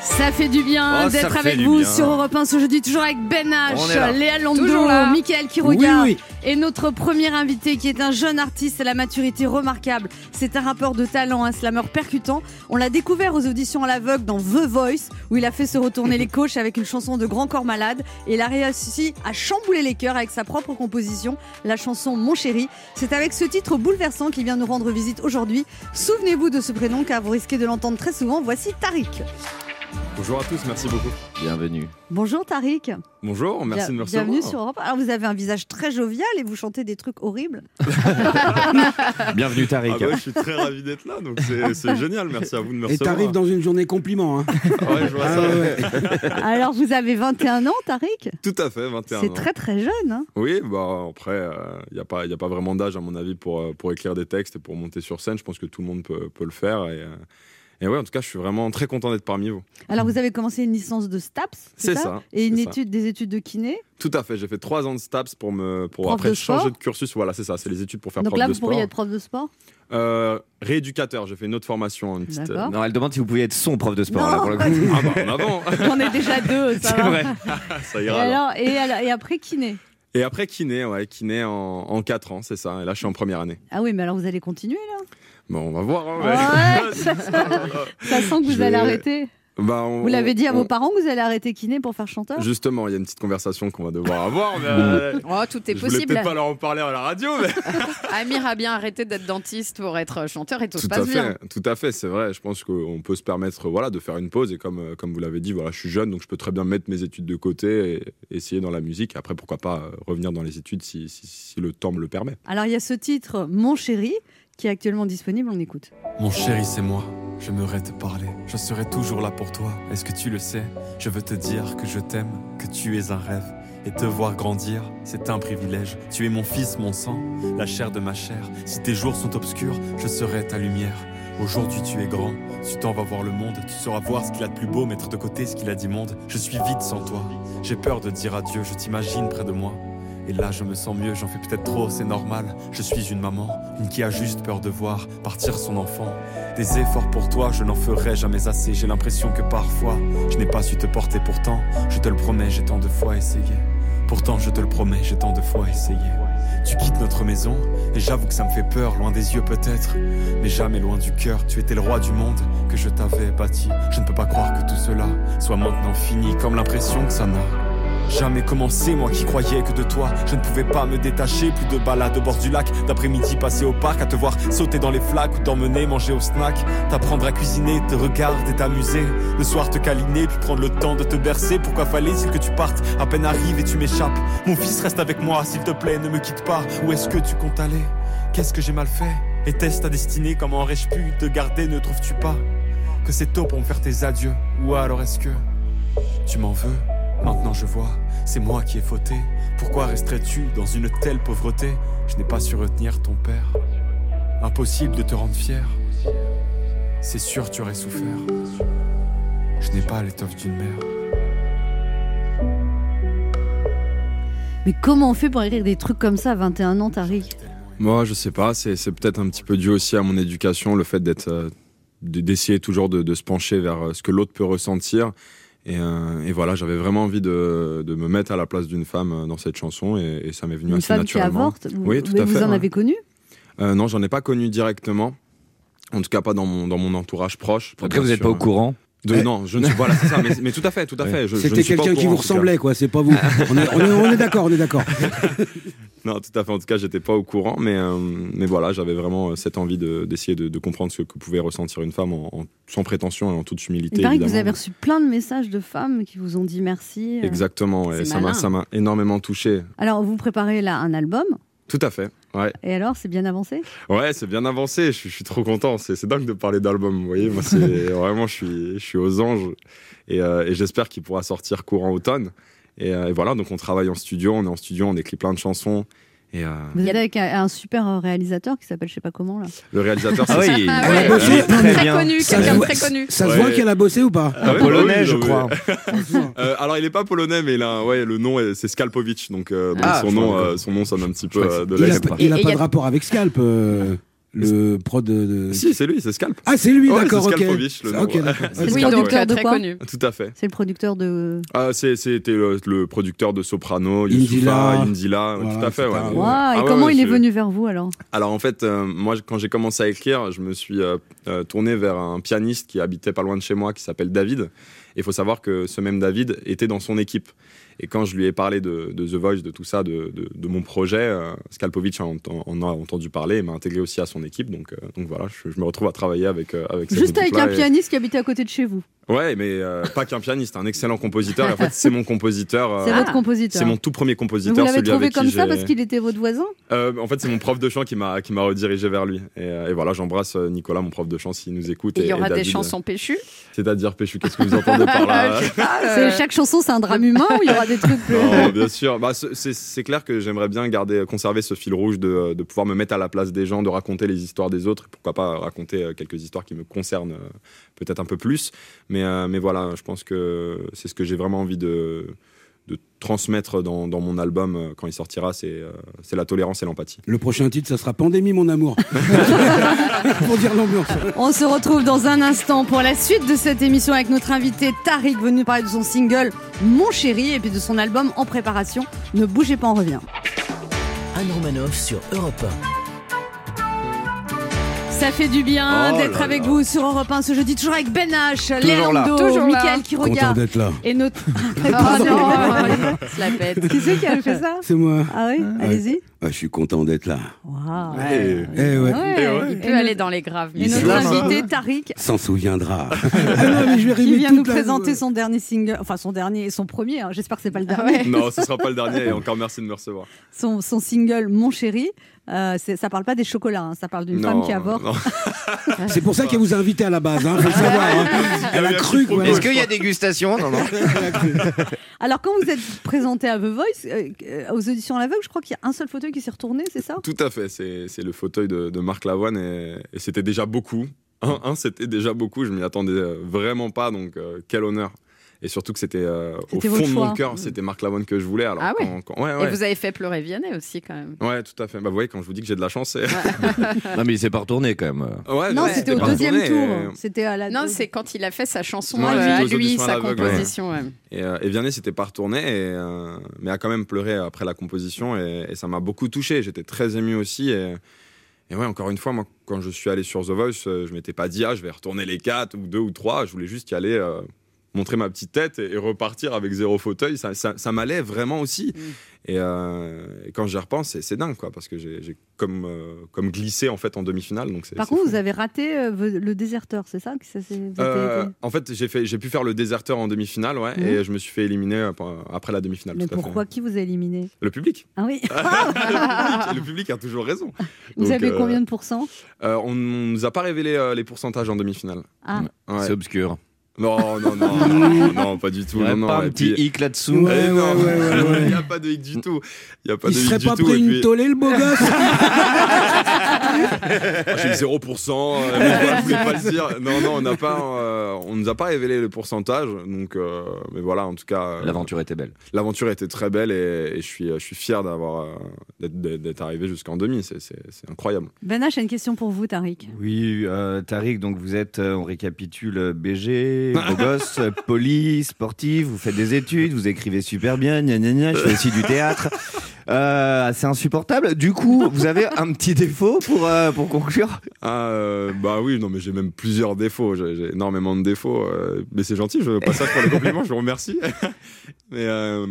Ça fait du bien Oh, d'être avec vous bien. sur Europe 1 ce jeudi, toujours avec Ben. H, Léa là. Michael qui regarde Oui, et notre premier invité qui est un jeune artiste à la maturité remarquable. C'est un rappeur de talent, un slammer percutant. On l'a découvert aux auditions à l'aveugle dans The Voice où il a fait se retourner les coachs avec une chanson de Grand Corps Malade et il a réussi à chambouler les cœurs avec sa propre composition, la chanson Mon chéri. C'est avec ce titre bouleversant qu'il vient nous rendre visite aujourd'hui. Souvenez-vous de ce prénom car vous risquez de l'entendre très souvent. Voici Tariq. Bonjour à tous, merci beaucoup. Bienvenue. Bonjour Tariq. Bonjour, merci de me recevoir. Bienvenue sur Europe. Alors vous avez un visage très jovial et vous chantez des trucs horribles. Bienvenue Tariq. Ah bah, je suis très ravi d'être là, donc c'est c'est génial, merci à vous de me Et recevoir. t'arrives dans une journée compliment. Hein. Ouais, je vois Ah ça. ouais. Alors vous avez 21 ans Tariq? Tout à fait, 21 C'est ans. très très jeune. hein. Oui, bah après, il n'y a, pas- y a pas vraiment d'âge à mon avis pour, euh, pour écrire des textes et pour monter sur scène. Je pense que tout le monde peut, peut le faire. Et, euh, et ouais, en tout cas, je suis vraiment très content d'être parmi vous. Alors vous avez commencé une licence de STAPS, C'est ça, Et une c'est ça. étude, des études de kiné. Tout à fait, j'ai fait trois ans de STAPS pour, me, pour Prof après de sport changer de cursus. Voilà, c'est ça, c'est les études pour faire Donc prof là de vous pourriez sport. être prof de sport. Euh, rééducateur, j'ai fait une autre formation. Une petite, D'accord. Non, elle demande si vous pouviez être son prof de sport Non, là pour le coup. Ah bah, en avant J'en ai déjà deux, ça C'est vrai. Ça Et, ira alors, et, alors- et après kiné. Et après kiné, ouais, kiné en, en 4 ans, c'est ça. Et là, je suis en première année. Ah oui, mais alors vous allez continuer là? Bon, on va voir. hein, Ouais. Ça sent que vous Je allez arrêter. Bah, on- Vous l'avez dit à on- vos parents que vous allez arrêter kiné pour faire chanteur Justement, il y a une petite conversation qu'on va devoir avoir. Mais, euh, Oh, tout est je possible. peut-être pas leur en parler à la radio, mais Amir a bien arrêté d'être dentiste pour être chanteur et tout, se tout à passe bien. fait, tout à fait, c'est vrai. Je pense qu'on peut se permettre, voilà, de faire une pause et comme euh, comme vous l'avez dit, voilà, je suis jeune, donc je peux très bien mettre mes études de côté et essayer dans la musique. Après, pourquoi pas euh, revenir dans les études si, si, si le temps me le permet. Alors il y a ce titre Mon chéri qui est actuellement disponible, on écoute. Mon chéri, c'est moi. J'aimerais te parler. Je serai toujours là pour toi. Est-ce que tu le sais? Je veux te dire que je t'aime, que tu es un rêve. Et te voir grandir, c'est un privilège. Tu es mon fils, mon sang, la chair de ma chair. Si tes jours sont obscurs, je serai ta lumière. Aujourd'hui, tu es grand, tu t'en vas voir le monde. Tu sauras voir ce qu'il a de plus beau, mettre de côté ce qu'il a d'immonde. Je suis vide sans toi. J'ai peur de dire adieu, je t'imagine près de moi. Et là, je me sens mieux, j'en fais peut-être trop, c'est normal. Je suis une maman, une qui a juste peur de voir partir son enfant. Des efforts pour toi, je n'en ferai jamais assez. J'ai l'impression que parfois, je n'ai pas su te porter pourtant. Je te le promets, j'ai tant de fois essayé. Pourtant, je te le promets, j'ai tant de fois essayé. Tu quittes notre maison, et j'avoue que ça me fait peur, loin des yeux peut-être, mais jamais loin du cœur. Tu étais le roi du monde que je t'avais bâti. Je ne peux pas croire que tout cela soit maintenant fini, comme l'impression que ça n'a Jamais commencé, moi qui croyais que de toi je ne pouvais pas me détacher. Plus de balades au bord du lac, d'après-midi passé au parc, à te voir sauter dans les flaques ou t'emmener manger au snack. T'apprendre à cuisiner, te regarder, t'amuser. Le soir te câliner, puis prendre le temps de te bercer. Pourquoi fallait-il que tu partes? À peine arrive et tu m'échappes. Mon fils reste avec moi, s'il te plaît, ne me quitte pas. Où est-ce que tu comptes aller? Qu'est-ce que j'ai mal fait? Était-ce ta destinée? Comment aurais-je pu te garder? Ne trouves-tu pas que c'est tôt pour me faire tes adieux? Ou alors est-ce que tu m'en veux? Maintenant je vois, c'est moi qui ai fauté. Pourquoi resterais-tu dans une telle pauvreté? Je n'ai pas su retenir ton père. Impossible de te rendre fier. C'est sûr tu aurais souffert. Je n'ai pas l'étoffe d'une mère. Mais comment on fait pour écrire des trucs comme ça à 21 ans, Tariq? Moi, je sais pas, c'est c'est peut-être un petit peu dû aussi à mon éducation, le fait d'être, euh, de- d'essayer toujours de, de se pencher vers euh, ce que l'autre peut ressentir. Et, euh, et voilà, j'avais vraiment envie de, de me mettre à la place d'une femme euh, dans cette chanson et, et ça m'est venu Une assez femme qui naturellement. avorte vous, Oui, tout mais à vous fait. en ouais. avez connu? Euh, non, j'en ai pas connu directement. En tout cas, pas dans mon, dans mon entourage proche. En cas, vous n'êtes pas au courant. De, non, je ne suis voilà, c'est ça. Mais, mais tout à fait, tout à fait. C'était pas quelqu'un qui vous ressemblait, quoi. C'est pas vous. On est, on est- on est d'accord, on est d'accord. Non, tout à fait. En tout cas, j'étais pas au courant, mais, euh, mais voilà, j'avais vraiment euh, cette envie de- d'essayer de, de comprendre ce que pouvait ressentir une femme en, en- sans prétention et en toute humilité. Il paraît que vous avez reçu plein de messages de femmes qui vous ont dit merci. euh. Exactement, ouais. Ça m'a énormément touché. Alors, vous préparez là un album, Tout à fait. Ouais, et alors, c'est bien avancé? Ouais c'est bien avancé. Je suis, je suis trop content. C'est c'est dingue de parler d'album. Vous voyez, moi, c'est vraiment, je suis, je suis aux anges et, euh, et j'espère qu'il pourra sortir courant automne. Et, euh, et voilà, donc on travaille en studio, on est en studio, on écrit plein de chansons. Et euh, Vous êtes avec un, un super réalisateur qui s'appelle je sais pas comment là. le réalisateur, Ah c'est oui, Ah a ouais, bossé il est très très connu, Ça quelqu'un se de voit- très connu. Ça se Ouais. voit qu'elle a bossé ou pas Ah ouais, polonais, oui, je crois. Euh, alors il est pas polonais, mais il a, ouais, le nom est- c'est Skalpovic, donc, euh, donc Ah, son nom, euh, son nom sonne un petit peu euh, de Il a, l'est. il a Et- et pas a- de rapport avec Scalp. Le prod de. de- Si, c'est lui, c'est Scalp. Ah, c'est lui, Ouais, d'accord, c'est le ouais. C'est Oui, Scalp, donc, ouais. de très quoi connu. Tout à fait. C'est le producteur de. Ah, c'est- c'était le, le producteur de Soprano, Indila. Indila, Voilà, tout à fait. Ouais. Ouais. Ah et ouais, comment ouais, il est c'est- venu vers vous alors Alors en fait, euh, moi, quand j'ai commencé à écrire, je me suis euh, euh, tourné vers un pianiste qui habitait pas loin de chez moi, qui s'appelle David. Et il faut savoir que ce même David était dans son équipe. Et quand je lui ai parlé de, de The Voice, de tout ça, de, de- de mon projet, euh, Skalpovic en, a entendu parler et m'a intégré aussi à son équipe. Donc, euh, donc voilà, je, je me retrouve à travailler avec, euh, avec Juste avec un et- pianiste qui habitait à côté de chez vous. Ouais, mais euh, pas qu'un pianiste, un excellent compositeur. Et en fait, c'est mon compositeur. euh, C'est votre compositeur. C'est mon tout premier Mais compositeur. vous l'avez trouvé comme ça parce qu'il était votre voisin? Euh, en fait, c'est mon prof de chant qui m'a qui m'a redirigé vers lui. Et, et voilà, j'embrasse Nicolas, mon prof de chant, s'il nous écoute. Il et- y et aura des chansons péchues C'est-à-dire Péchu, qu'est-ce que vous entendez par là Chaque chanson, c'est un drame humain ou il y aura des trucs plus. Non, bien sûr. Bah, c'est- clair que j'aimerais bien garder, conserver ce fil rouge de, de pouvoir me mettre à la place des gens, de raconter les histoires des autres. Pourquoi pas raconter quelques histoires qui me concernent peut-être un peu plus. Mais, euh, mais voilà, je pense que c'est ce que j'ai vraiment envie de, de transmettre dans, dans mon album euh, quand il sortira. C'est euh, c'est la tolérance et l'empathie. Le prochain titre, ça sera Pandémie, mon amour. Pour dire l'ambiance. On se retrouve dans un instant pour la suite de cette émission avec notre invité Tariq venu nous parler de son single Mon chéri et puis de son album en préparation. Ne bougez pas, on revient. Anne Romanoff sur Europe Ça fait du bien Oh d'être avec là. vous sur Europe 1 ce jeudi, toujours avec Ben H, là. Mickaël qui Content regarde. d'être là. Et notre. Oh non, se la pète. Qui c'est qui a fait ça C'est moi. Ah oui Allez-y. Ah, je suis content d'être là. Waouh. Et- Eh ouais. Ouais. Il peut aller dans les graves. Et mais notre invité Tariq S'en souviendra. ah non, mais je vais qui vient nous la- présenter son dernier single, enfin son dernier, son premier, hein, j'espère que c'est pas le Ah dernier, ouais. Non, ce sera pas le dernier. Et encore merci de me recevoir. son, son single Mon chéri. Euh, ça parle pas des chocolats, hein, ça parle d'une femme qui avorte. C'est pour ça qu'elle vous a invité à la base, hein, faut le savoir. hein. Elle a cru. quoi. Est-ce qu'il y a dégustation? Non, non. Alors quand vous êtes présenté à The Voice, euh, euh, aux auditions à l'aveugle, je crois qu'il y a un seul fauteuil qui s'est retourné, c'est ça? Tout à fait, c'est le fauteuil de, de Marc Lavoine et, et c'était déjà beaucoup. Un, un, c'était déjà beaucoup, je m'y attendais vraiment pas, donc euh, quel honneur. Et surtout que c'était euh, au fond de mon cœur, c'était Marc Lavoine que je voulais. Alors Ah ouais. quand- quand- ouais, ouais. Et vous avez fait pleurer Vianney aussi quand même. Ouais, tout à fait. Bah, vous voyez, quand je vous dis que j'ai de la chance. Non, mais il s'est pas retourné quand même. Ouais, Non, ouais, c'était au deuxième tour. C'était à la. Non, c'est quand il a fait sa chanson à lui, à sa composition. ouais. Et, euh, et Vianney s'était pas retourné, et, euh, mais a quand même pleuré après la composition, et, et ça m'a beaucoup touché. J'étais très ému aussi. Et, et ouais, encore une fois, moi, quand je suis allé sur The Voice, je m'étais pas dit, ah, je vais retourner les quatre ou deux ou trois. Je voulais juste y aller. euh, montrer ma petite tête et, et repartir avec zéro fauteuil, ça, ça, ça m'allait vraiment aussi. Et, euh, et quand j'y repense, c'est- dingue, quoi, parce que j'ai comme, euh, comme glissé en fait en demi-finale. Donc Par contre, fou. vous avez raté euh, le déserteur, c'est ça que ça Euh, en fait, j'ai fait, j'ai pu faire le déserteur en demi-finale, ouais, Mhm. et je me suis fait éliminer après la demi-finale. Mais pourquoi Qui vous a éliminé? Le public. Ah oui. le, public le public a toujours raison. Vous Donc, avez euh, combien de pourcents? euh, On ne nous a pas révélé euh, les pourcentages en demi-finale. Ah. Ouais. C'est obscur. Non, non, non, non, non, pas du tout. Il y aurait non, non, pas un et petit puis- hic là-dessous non, ouais, ouais, ouais. il n'y a pas de hic du tout. Il y a pas Il de hic serait du pas tout. et une puis- tollée, le beau gosse Ah, J'ai eu 0%, euh, mais voulais pas le dire. Non, non, on n'a pas, euh, on nous a pas révélé le pourcentage, donc, euh, mais voilà, en tout cas, euh, L'aventure était belle. l'aventure était très belle et, et je suis, je suis fier d'avoir, euh, d'être- arrivé jusqu'en demi. C'est, incroyable. Ben H a une question pour vous, Tariq. Oui, euh, Tariq, donc vous êtes, euh, on récapitule, euh, Beau gosse, poli, sportif, vous faites des études, vous écrivez super bien, gna gna gna, je fais aussi du théâtre. Euh, c'est insupportable. Du coup, vous avez un petit défaut pour, euh, pour conclure Ah, euh, bah oui, non, mais j'ai même plusieurs défauts. J'ai, j'ai énormément de défauts. euh, mais c'est gentil, je passe ça pour les compliments, je vous remercie. mais euh,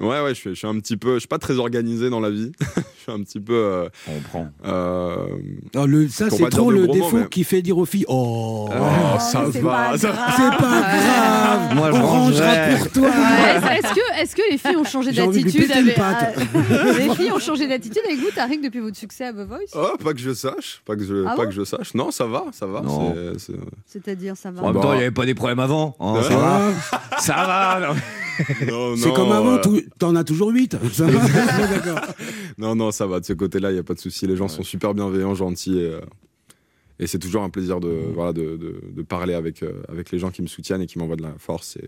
ouais, ouais, je suis, je suis un petit peu, je suis pas très organisé dans la vie. je suis un petit peu. euh, On prend. euh, Non, le, Ça, c'est pas trop le défaut mais- qui fait dire aux filles Oh, Oh, ça c'est va, pas ça- grave. c'est pas grave Moi, je On rangera pour toi Ouais, Est-ce que, est-ce que les filles ont changé J'ai envie de lui d'attitude avec... euh, Les filles ont changé d'attitude avec vous, Tariq, depuis votre succès à The Voice Oh, pas que je sache, pas que je, Ah pas bon que je sache. Non, ça va, ça va. C'est- C'est-à-dire, ça va En même Bah. temps, il n'y avait pas des problèmes avant. hein, ça Ouais. va. Ça va. non. Non, C'est non, comme avant, euh, t'en as toujours 8 Ça va. Non, non, ça va. De ce côté-là, il y a pas de souci. Les gens sont super bienveillants, gentils. Et, euh, et c'est toujours un plaisir de, voilà, de, de, de parler avec, euh, avec les gens qui me soutiennent et qui m'envoient de la force. Et,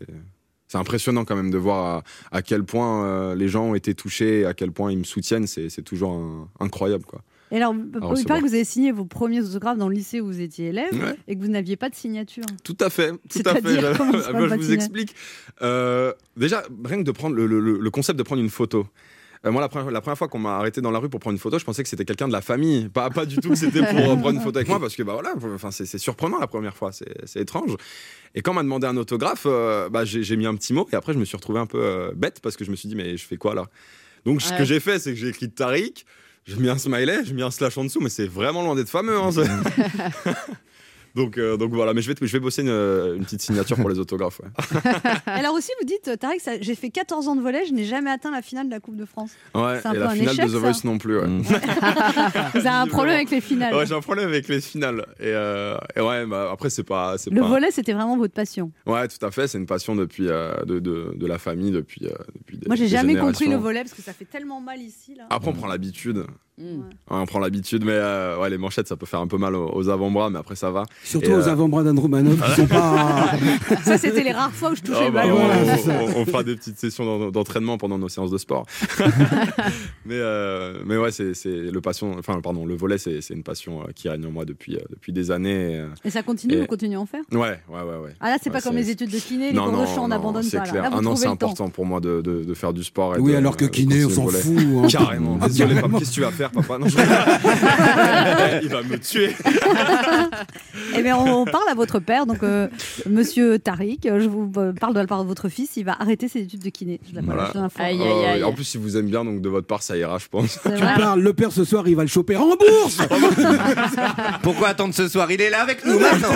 c'est impressionnant quand même de voir à, à quel point euh, les gens ont été touchés, à quel point ils me soutiennent. C'est c'est toujours un- incroyable, quoi. Et alors, À il paraît que vous avez signé vos premiers autographes dans le lycée où vous étiez élève Ouais. et que vous n'aviez pas de signature. Tout à fait, tout à fait. je vous explique. Euh, déjà, rien que de prendre le- le concept de prendre une photo. Euh, moi, la première, la première fois qu'on m'a arrêté dans la rue pour prendre une photo, je pensais que c'était quelqu'un de la famille. Pas, pas du tout que c'était pour euh, prendre une photo avec moi, parce que bah voilà, enfin c'est surprenant la première fois, c'est étrange. Et quand on m'a demandé un autographe, euh, bah, j'ai mis un petit mot et après je me suis retrouvé un peu euh, bête parce que je me suis dit mais je fais quoi là? Donc ce que j'ai fait, c'est que j'ai écrit Tariq. J'ai mis un smiley, j'ai mis un slash en dessous, mais c'est vraiment loin d'être fameux. hein. donc, euh, donc voilà, mais je vais, je vais bosser une, une petite signature pour les autographes. ouais. Alors aussi, vous dites, euh, Tarek, ça- j'ai fait 14 ans de volet, je n'ai jamais atteint la finale de la Coupe de France. Ouais, C'est un et peu la un finale échec, de The ça. Voice non plus. Ouais. Vous avez un problème avec les finales. Ouais, j'ai un problème avec les finales. Et, euh, et ouais, bah, après, c'est pas. c'est le pas- volet, c'était vraiment votre passion. Ouais, tout à fait. C'est une passion depuis, euh, de, de, de la famille, depuis. euh, depuis des- Moi, j'ai des jamais compris le générations. volet parce que ça fait tellement mal ici. Là. Après, on prend l'habitude. Ouais, on prend l'habitude, mais euh, ouais, les manchettes, ça peut faire un peu mal aux, aux avant-bras, mais après, ça va. Surtout Et, aux euh, avant-bras d'Andromanov qui sont pas. Ça, c'était les rares fois où je touchais Ah le bah, ballon. on, fera des petites sessions d'en- d'entraînement pendant nos séances de sport. mais, euh, mais ouais, c'est c'est le passion. Enfin, pardon, le volet, c'est c'est une passion euh, qui règne en moi depuis, depuis des années. et, ça continue, Et- vous continuez à en faire? Ouais, ouais, ouais, ouais. Ah là, c'est Ouais, pas comme les études de kiné, les cours de chant, on n'abandonne c'est pas. Là, clair. Là, vous ah non, c'est important pour moi de, de, de faire du sport. Et Oui, de- alors que kiné, on s'en fout. hein. Carrément. Désolé, qu'est-ce que tu vas faire, papa Non, je- Il va me tuer. Eh bien, on parle à votre père, donc euh, Monsieur Tariq. Je vous euh, parle de la part de votre fils. Il va arrêter ses études de kiné. Je Voilà. Aïe, Euh. En plus, si vous aimez bien, donc de votre part, ça ira, je pense. Tu parles, le père ce soir, il va le choper en bourse Pourquoi attendre ce soir? Il est là avec nous maintenant.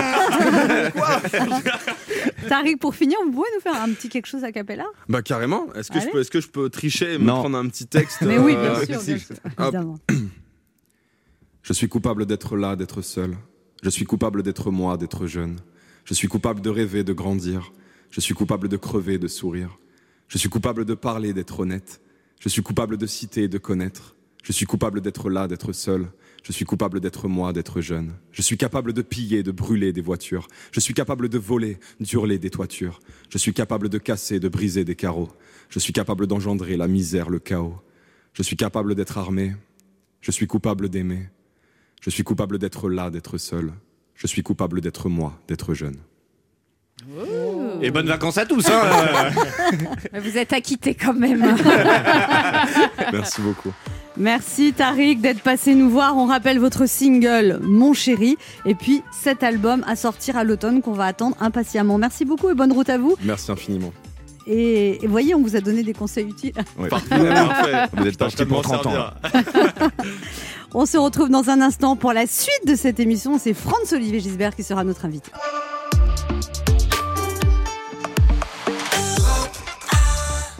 Tariq, pour finir, vous pouvez nous faire un petit quelque chose à capella Bah carrément. Est-ce que, je peux, est-ce que je peux tricher et me Non. prendre un petit texte Mais oui, euh, bien sûr, bien sûr, évidemment. Je suis coupable d'être là, d'être seul. Je suis coupable d'être moi, d'être jeune. Je suis coupable de rêver, de grandir. Je suis coupable de crever, de sourire. Je suis coupable de parler, d'être honnête. Je suis coupable de citer, de connaître. Je suis coupable d'être là, d'être seul. Je suis coupable d'être moi, d'être jeune. Je suis capable de piller, de brûler des voitures. Je suis capable de voler, d'hurler des toitures. Je suis capable de casser, de briser des carreaux. Je suis capable d'engendrer la misère, le chaos. Je suis capable d'être armé. Je suis coupable d'aimer. Je suis coupable d'être là, d'être seul. Je suis coupable d'être moi, d'être jeune. Et bonnes vacances à tous. Hein. Mais vous êtes acquitté quand même. Merci beaucoup. Merci Tariq d'être passé nous voir. On rappelle votre single Mon chéri et puis cet album à sortir à l'automne qu'on va attendre impatiemment. Merci beaucoup et bonne route à vous. Merci infiniment. Et, et voyez, on vous a donné des conseils utiles. Parfait. Vous êtes parti pour 30 ans. servir. On se retrouve dans un instant pour la suite de cette émission. C'est Franz Olivier Gisbert qui sera notre invité.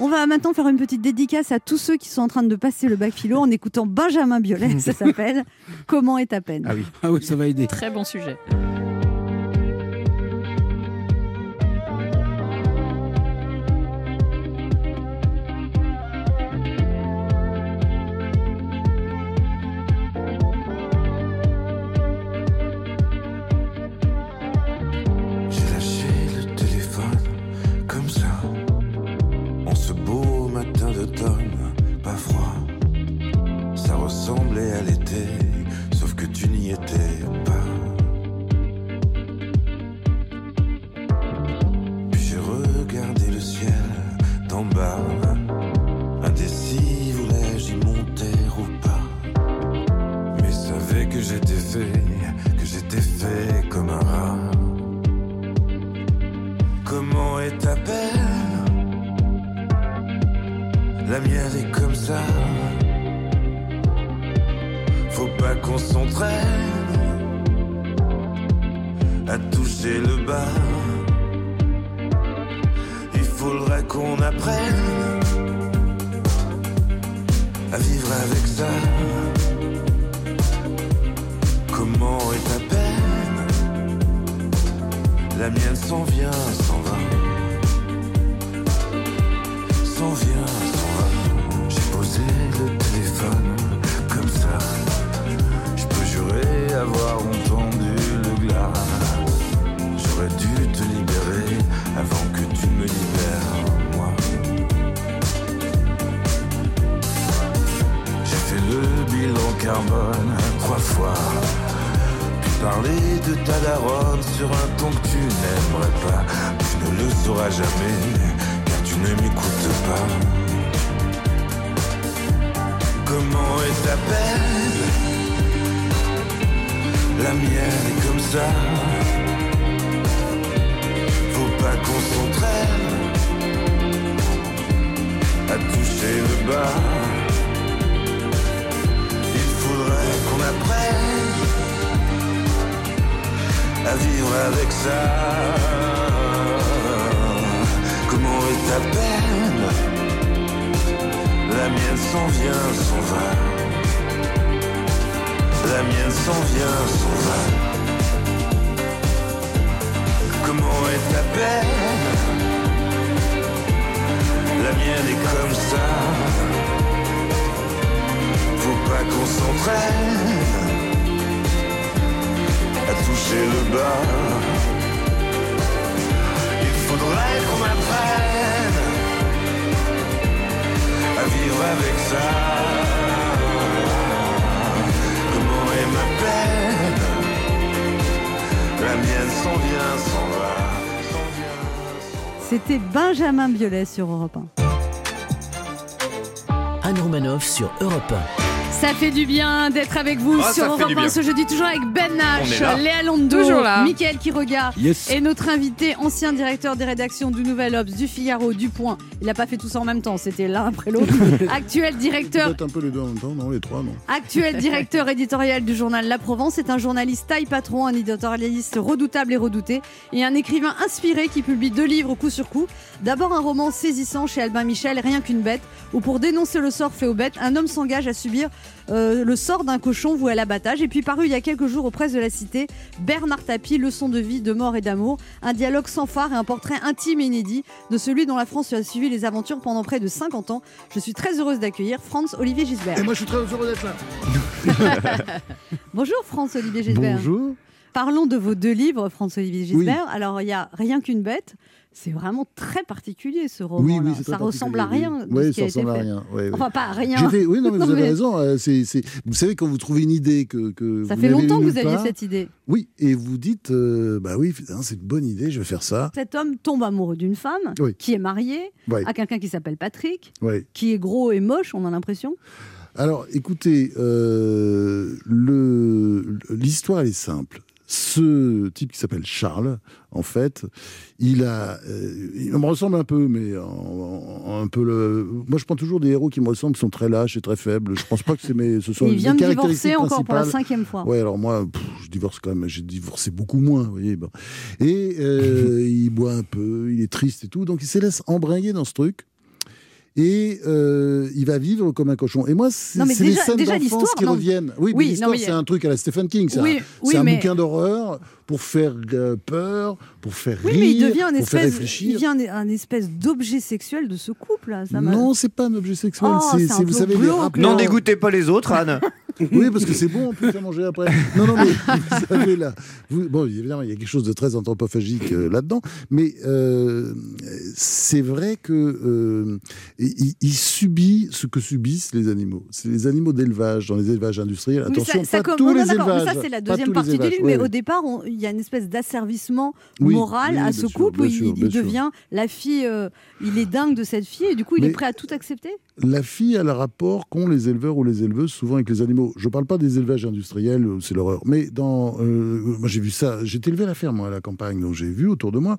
On va maintenant faire une petite dédicace à tous ceux qui sont en train de passer le bac philo en écoutant Benjamin Biolay. Ça s'appelle Comment est ta peine? Ah oui. Ah oui, ça va aider. Très bon sujet. Faut pas qu'on s'entraîne à toucher le bas. Il faudrait qu'on apprenne à vivre avec ça. Comment est ta peine? La mienne s'en vient, s'en va. S'en vient, s'en va. J'ai posé le téléphone d'avoir entendu le glas. J'aurais dû te libérer avant que tu me libères, moi. J'ai fait le bilan carbone trois fois. Puis parler de ta daronne sur un ton que tu n'aimerais pas. Tu ne le sauras jamais, car tu ne m'écoutes pas. Comment est ta t'appelle la mienne est comme ça. Faut pas qu'on s'entraîne à toucher le bas. Il faudrait qu'on apprenne à vivre avec ça. Comment est ta peine? La mienne s'en vient, s'en va. La mienne s'en vient, s'en va. Comment est ta peine? La mienne est comme ça. Faut pas qu'on s'entraîne à toucher le bas. Il faudrait qu'on apprenne à vivre avec ça. S'en vient, s'en va. C'était Benjamin Biolay sur Europe 1. Anne Romanoff sur Europe Ça fait du bien d'être avec vous Ah, sur Europe du 1 bien. ce jeudi, toujours avec Ben est Nash. Léa Londo. Mickaël Quiroga Yes. et notre invité, ancien directeur des rédactions du Nouvel Obs, du Figaro, du Point. Il n'a pas fait tout ça en même temps, c'était l'un après l'autre. Actuel directeur Peut-être un peu les deux en même temps, non Les trois, non Actuel directeur éditorial du journal La Provence, c'est un journaliste taille patron, un éditorialiste redoutable et redouté, et un écrivain inspiré qui publie deux livres coup sur coup. D'abord un roman saisissant chez Albin Michel, Rien qu'une bête, où pour dénoncer le sort fait aux bêtes, un homme s'engage à subir euh, le sort d'un cochon voué à l'abattage. Et puis paru il y a quelques jours aux presses de la Cité, Bernard Tapie, leçon de vie, de mort et d'amour, un dialogue sans phare et un portrait intime et inédit de celui dont la France a suivi les aventures pendant près de 50 ans. Je suis très heureuse d'accueillir Franz Olivier Gisbert. Et moi, je suis très heureux d'être là. Bonjour Franz-Olivier Gisbert. Bonjour. Parlons de vos deux livres, Franz-Olivier Gisbert. Alors, il y a Rien qu'une bête. C'est vraiment très particulier ce roman. Oui, oui, Ça ressemble à rien. oui. ça ressemble à rien, oui. Enfin, pas à rien. Fait- Oui, non, mais vous avez mais raison. c'est- Vous savez, quand vous trouvez une idée que. que Ça vous fait longtemps que vous aviez cette idée. Oui, et vous dites, euh, bah oui, c'est une bonne idée, je vais faire ça. Cet homme tombe amoureux d'une femme qui est mariée à quelqu'un qui s'appelle Patrick, qui est gros et moche, on a l'impression. Alors, écoutez, euh, l'histoire, est simple. Ce type qui s'appelle Charles, en fait, il a, euh, il me ressemble un peu, mais en- en- un peu le. Moi, je prends toujours des héros qui me ressemblent, qui sont très lâches et très faibles. Je pense pas que c'est mes, ce sont il vient de divorcer encore pour la cinquième fois. Ouais, alors moi, pff, je divorce quand même. J'ai divorcé beaucoup moins, vous voyez. bon. Et euh, il boit un peu, il est triste et tout, donc il se laisse embrayer dans ce truc. Et euh, il va vivre comme un cochon. Et moi, c'est Non, les déjà- scènes d'enfance l'histoire, qui non. reviennent. Oui, Oui, mais non, l'histoire, c'est un truc à la Stephen King. C'est Oui, un, oui, c'est un mais- bouquin d'horreur pour faire euh, peur, pour faire Oui, rire, mais il devient un pour faire réfléchir. il devient un, un espèce d'objet sexuel de ce couple. là. Ça Non, c'est pas un objet sexuel. Oh, un vous savez, les rapports- N'en dégoûtez pas les autres, Anne. Oui, parce que c'est bon en plus à manger après. Non, non, mais vous savez là. vous- bon, évidemment, il y a quelque chose de très anthropophagique euh, là-dedans, mais euh, c'est vrai que euh, il, il subit ce que subissent les animaux. C'est les animaux d'élevage, dans les élevages industriels. Attention, ça- ça pas tous les mais élevages. ça, c'est la deuxième partie du livre. mais ouais. au départ, on- il y a une espèce d'asservissement Oui, moral oui, à ce sûr, couple. où il, sûr, devient la fille. il est dingue de cette fille et du coup, il Mais- est prêt à tout accepter? La fille a le rapport qu'ont les éleveurs ou les éleveuses souvent avec les animaux. Je ne parle pas des élevages industriels, euh, c'est l'horreur. Mais dans, euh, moi j'ai vu ça. J'étais élevé à la ferme moi, à la campagne, donc j'ai vu autour de moi.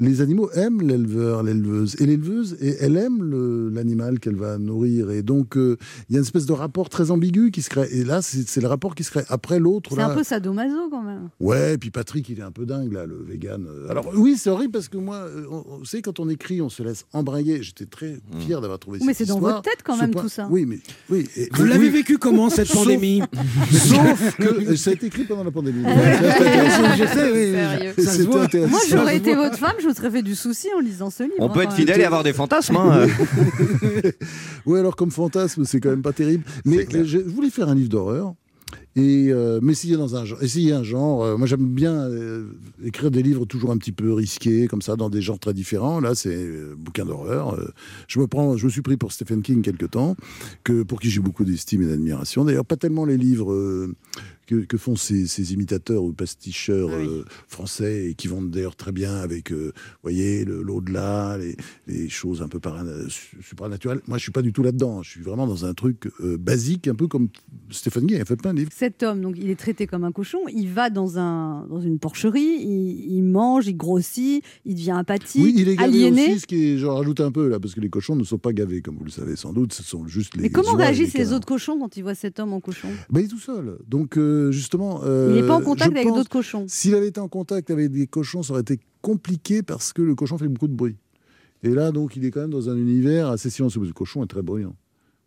Les animaux aiment l'éleveur, l'éleveuse, et l'éleveuse, et elle aime l'animal qu'elle va nourrir. Et donc euh, il y a une espèce de rapport très ambigu qui se crée. Et là, c'est le rapport qui se crée. Après l'autre, C'est un peu sadomaso quand même. Ouais, et puis Patrick, il est un peu dingue, là, le vegan. Alors, oui, c'est horrible parce que moi, on- on- vous savez, quand on écrit, on se laisse embrayer. J'étais très fier d'avoir trouvé Mais cette c'est dans tête quand même point- tout ça. Oui, mais. Oui, et- Vous oui, l'avez oui. vécu comment cette Sauf- pandémie Sauf que euh, ça a été écrit pendant la pandémie. Je sais, oui. Sérieux. Moi, j'aurais été votre femme, je me serais fait du souci en lisant ce livre. On hein, peut quand être fidèle et avoir des fantasmes. hein. Oui, alors comme fantasme, c'est quand même pas terrible. Mais euh, je voulais faire un livre d'horreur. Et euh, dans un genre, essayer un genre. euh, moi, j'aime bien euh, écrire des livres toujours un petit peu risqués, comme ça, dans des genres très différents. Là, c'est euh, bouquin d'horreur. Je me prends, je me suis pris pour Stephen King quelque temps, que pour qui j'ai beaucoup d'estime et d'admiration. D'ailleurs, pas tellement les livres. Que, que font ces, ces imitateurs ou pasticheurs euh, français et qui vendent d'ailleurs très bien avec, euh, voyez, le- l'au-delà, les, les choses un peu supranaturelles. Moi, je suis pas du tout là-dedans. Je suis vraiment dans un truc euh, basique, un peu comme Stephen King a fait plein de livres. Cet homme, donc, il est traité comme un cochon. Il va dans, un, dans une porcherie, il, il mange, il grossit, il devient apathique, Oui, il est gavé aliéné. aussi, ce qui je rajoute un peu là, parce que les cochons ne sont pas gavés, comme vous le savez sans doute, ce sont juste les. Mais comment réagissent les autres cochons quand ils voient cet homme en cochon? Ben, il est tout seul. Donc, euh, justement. euh, Il n'est pas en contact avec d'autres cochons. S'il avait été en contact avec des cochons, ça aurait été compliqué parce que le cochon fait beaucoup de bruit. Et là, donc, il est quand même dans un univers assez silencieux. Le cochon est très bruyant.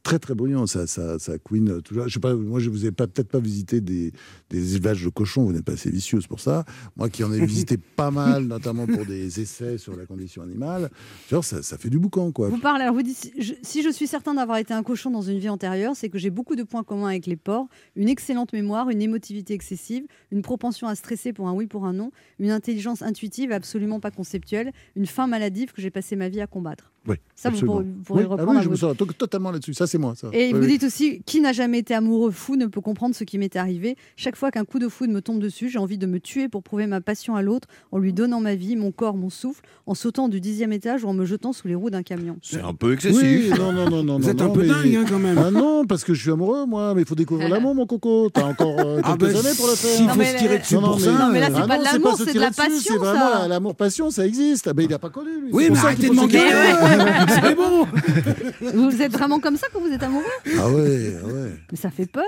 Très, très bruyant. Ça, ça, ça couine toujours. Je sais pas, moi, je vous ai pas- peut-être pas visité des, des élevages de cochons. Vous n'êtes pas assez vicieux, c'est pour ça. Moi qui en ai visité pas mal, notamment pour des essais sur la condition animale, genre, ça, ça fait du boucan, quoi. Vous parlez, alors vous dites, si je, si je suis certain d'avoir été un cochon dans une vie antérieure, c'est que j'ai beaucoup de points communs avec les porcs, une excellente mémoire, une émotivité excessive, une propension à stresser pour un oui, pour un non, une intelligence intuitive absolument pas conceptuelle, une faim maladive que j'ai passé ma vie à combattre. Oui, Ça, vous absolument. pourrez- vous pourrez Oui, ah reprendre oui, à je me votre- sens to- totalement là-dessus. Ça, c'est moi. Ça. Et Oui, vous oui. dites aussi, qui n'a jamais été amoureux fou ne peut comprendre ce qui m'est arrivé. Chaque fois qu'un coup de foudre me tombe dessus, j'ai envie de me tuer pour prouver ma passion à l'autre, en lui donnant ma vie, mon corps, mon souffle, en sautant du dixième étage ou en me jetant sous les roues d'un camion. C'est un peu Oui, excessif. non, non, non, non. Vous non, êtes un non, peu mais- dingue, hein, quand même. Ah non, parce que je suis amoureux, moi. Mais il faut découvrir l'amour, mon coco. T'as encore euh, Ah quelques bah, années pour le faire. s'il faut se tirer dessus pour ça, Non, mais là, c'est Ah pas non, de l'amour, se c'est de la passion, C'est vraiment l'amour-passion, ça existe. Ah il n'a pas connu, lui. Oui, C'est mais ça arrêtez de s'engueuler. C'est bon. Vous êtes vraiment comme ça quand vous êtes amoureux Ah ouais, ah ouais. Mais ça fait peur.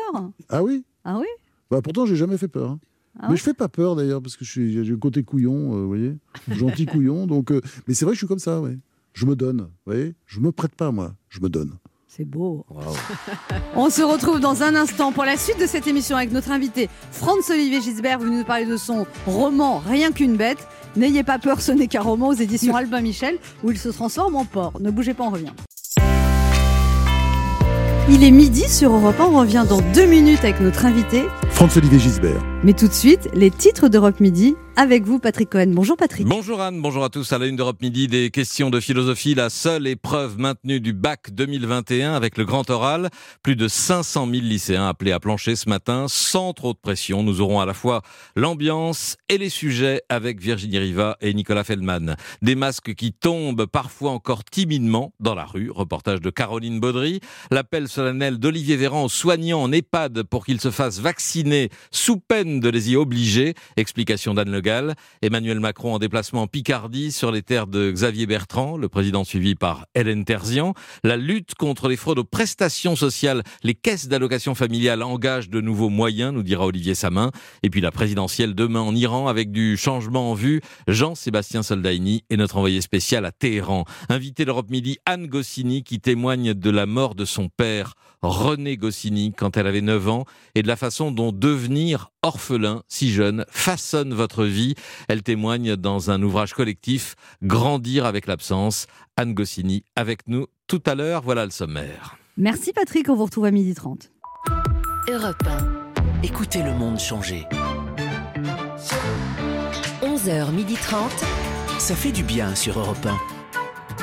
Ah oui Ah oui bah, Pourtant, j'ai jamais fait peur. hein. Ah mais ouais je fais pas peur d'ailleurs parce que je suis j'ai le côté couillon, euh, vous voyez, gentil couillon. Donc, euh, mais c'est vrai que je suis comme ça, ouais. Je me donne, vous voyez. Je me prête pas moi, je me donne. C'est beau. On se retrouve dans un instant pour la suite de cette émission avec notre invité Franz-Olivier Gisbert, venu nous parler de son roman Rien qu'une bête. N'ayez pas peur, ce n'est qu'un roman aux éditions Albin Michel où il se transforme en porc. Ne bougez pas, on revient. Il est midi sur Europe 1, on revient dans deux minutes avec notre invité. Franz-Olivier Gisbert. Mais tout de suite, les titres d'Europe Midi avec vous, Patrick Cohen. Bonjour Patrick. Bonjour Anne, bonjour à tous. À la une d'Europe Midi, des questions de philosophie, la seule épreuve maintenue du bac 2021 avec le grand oral. Plus de 500 000 lycéens appelés à plancher ce matin sans trop de pression. Nous aurons à la fois l'ambiance et les sujets avec Virginie Riva et Nicolas Feldman. Des masques qui tombent parfois encore timidement dans la rue. Reportage de Caroline Baudry. L'appel solennel d'Olivier Véran aux soignants en EHPAD pour qu'ils se fassent vacciner sous peine de les y obliger. Explication d'Anne Le Emmanuel Macron en déplacement en Picardie sur les terres de Xavier Bertrand, le président suivi par Hélène Terzian. La lutte contre les fraudes aux prestations sociales, les caisses d'allocation familiale engagent de nouveaux moyens, nous dira Olivier Samin. Et puis la présidentielle demain en Iran avec du changement en vue. Jean-Sébastien Soldaini est notre envoyé spécial à Téhéran. Invité d'Europe Midi, Anne Goscinny qui témoigne de la mort de son père, René Goscinny, quand elle avait 9 ans, et de la façon dont devenir orphelin si jeune façonne votre vie. Elle témoigne dans un ouvrage collectif, Grandir avec l'absence. Anne Goscinny avec nous tout à l'heure. Voilà le sommaire. Merci Patrick, on vous retrouve à 12h30. Europe 1. Écoutez le monde changer. 11h30. Ça fait du bien sur Europe 1.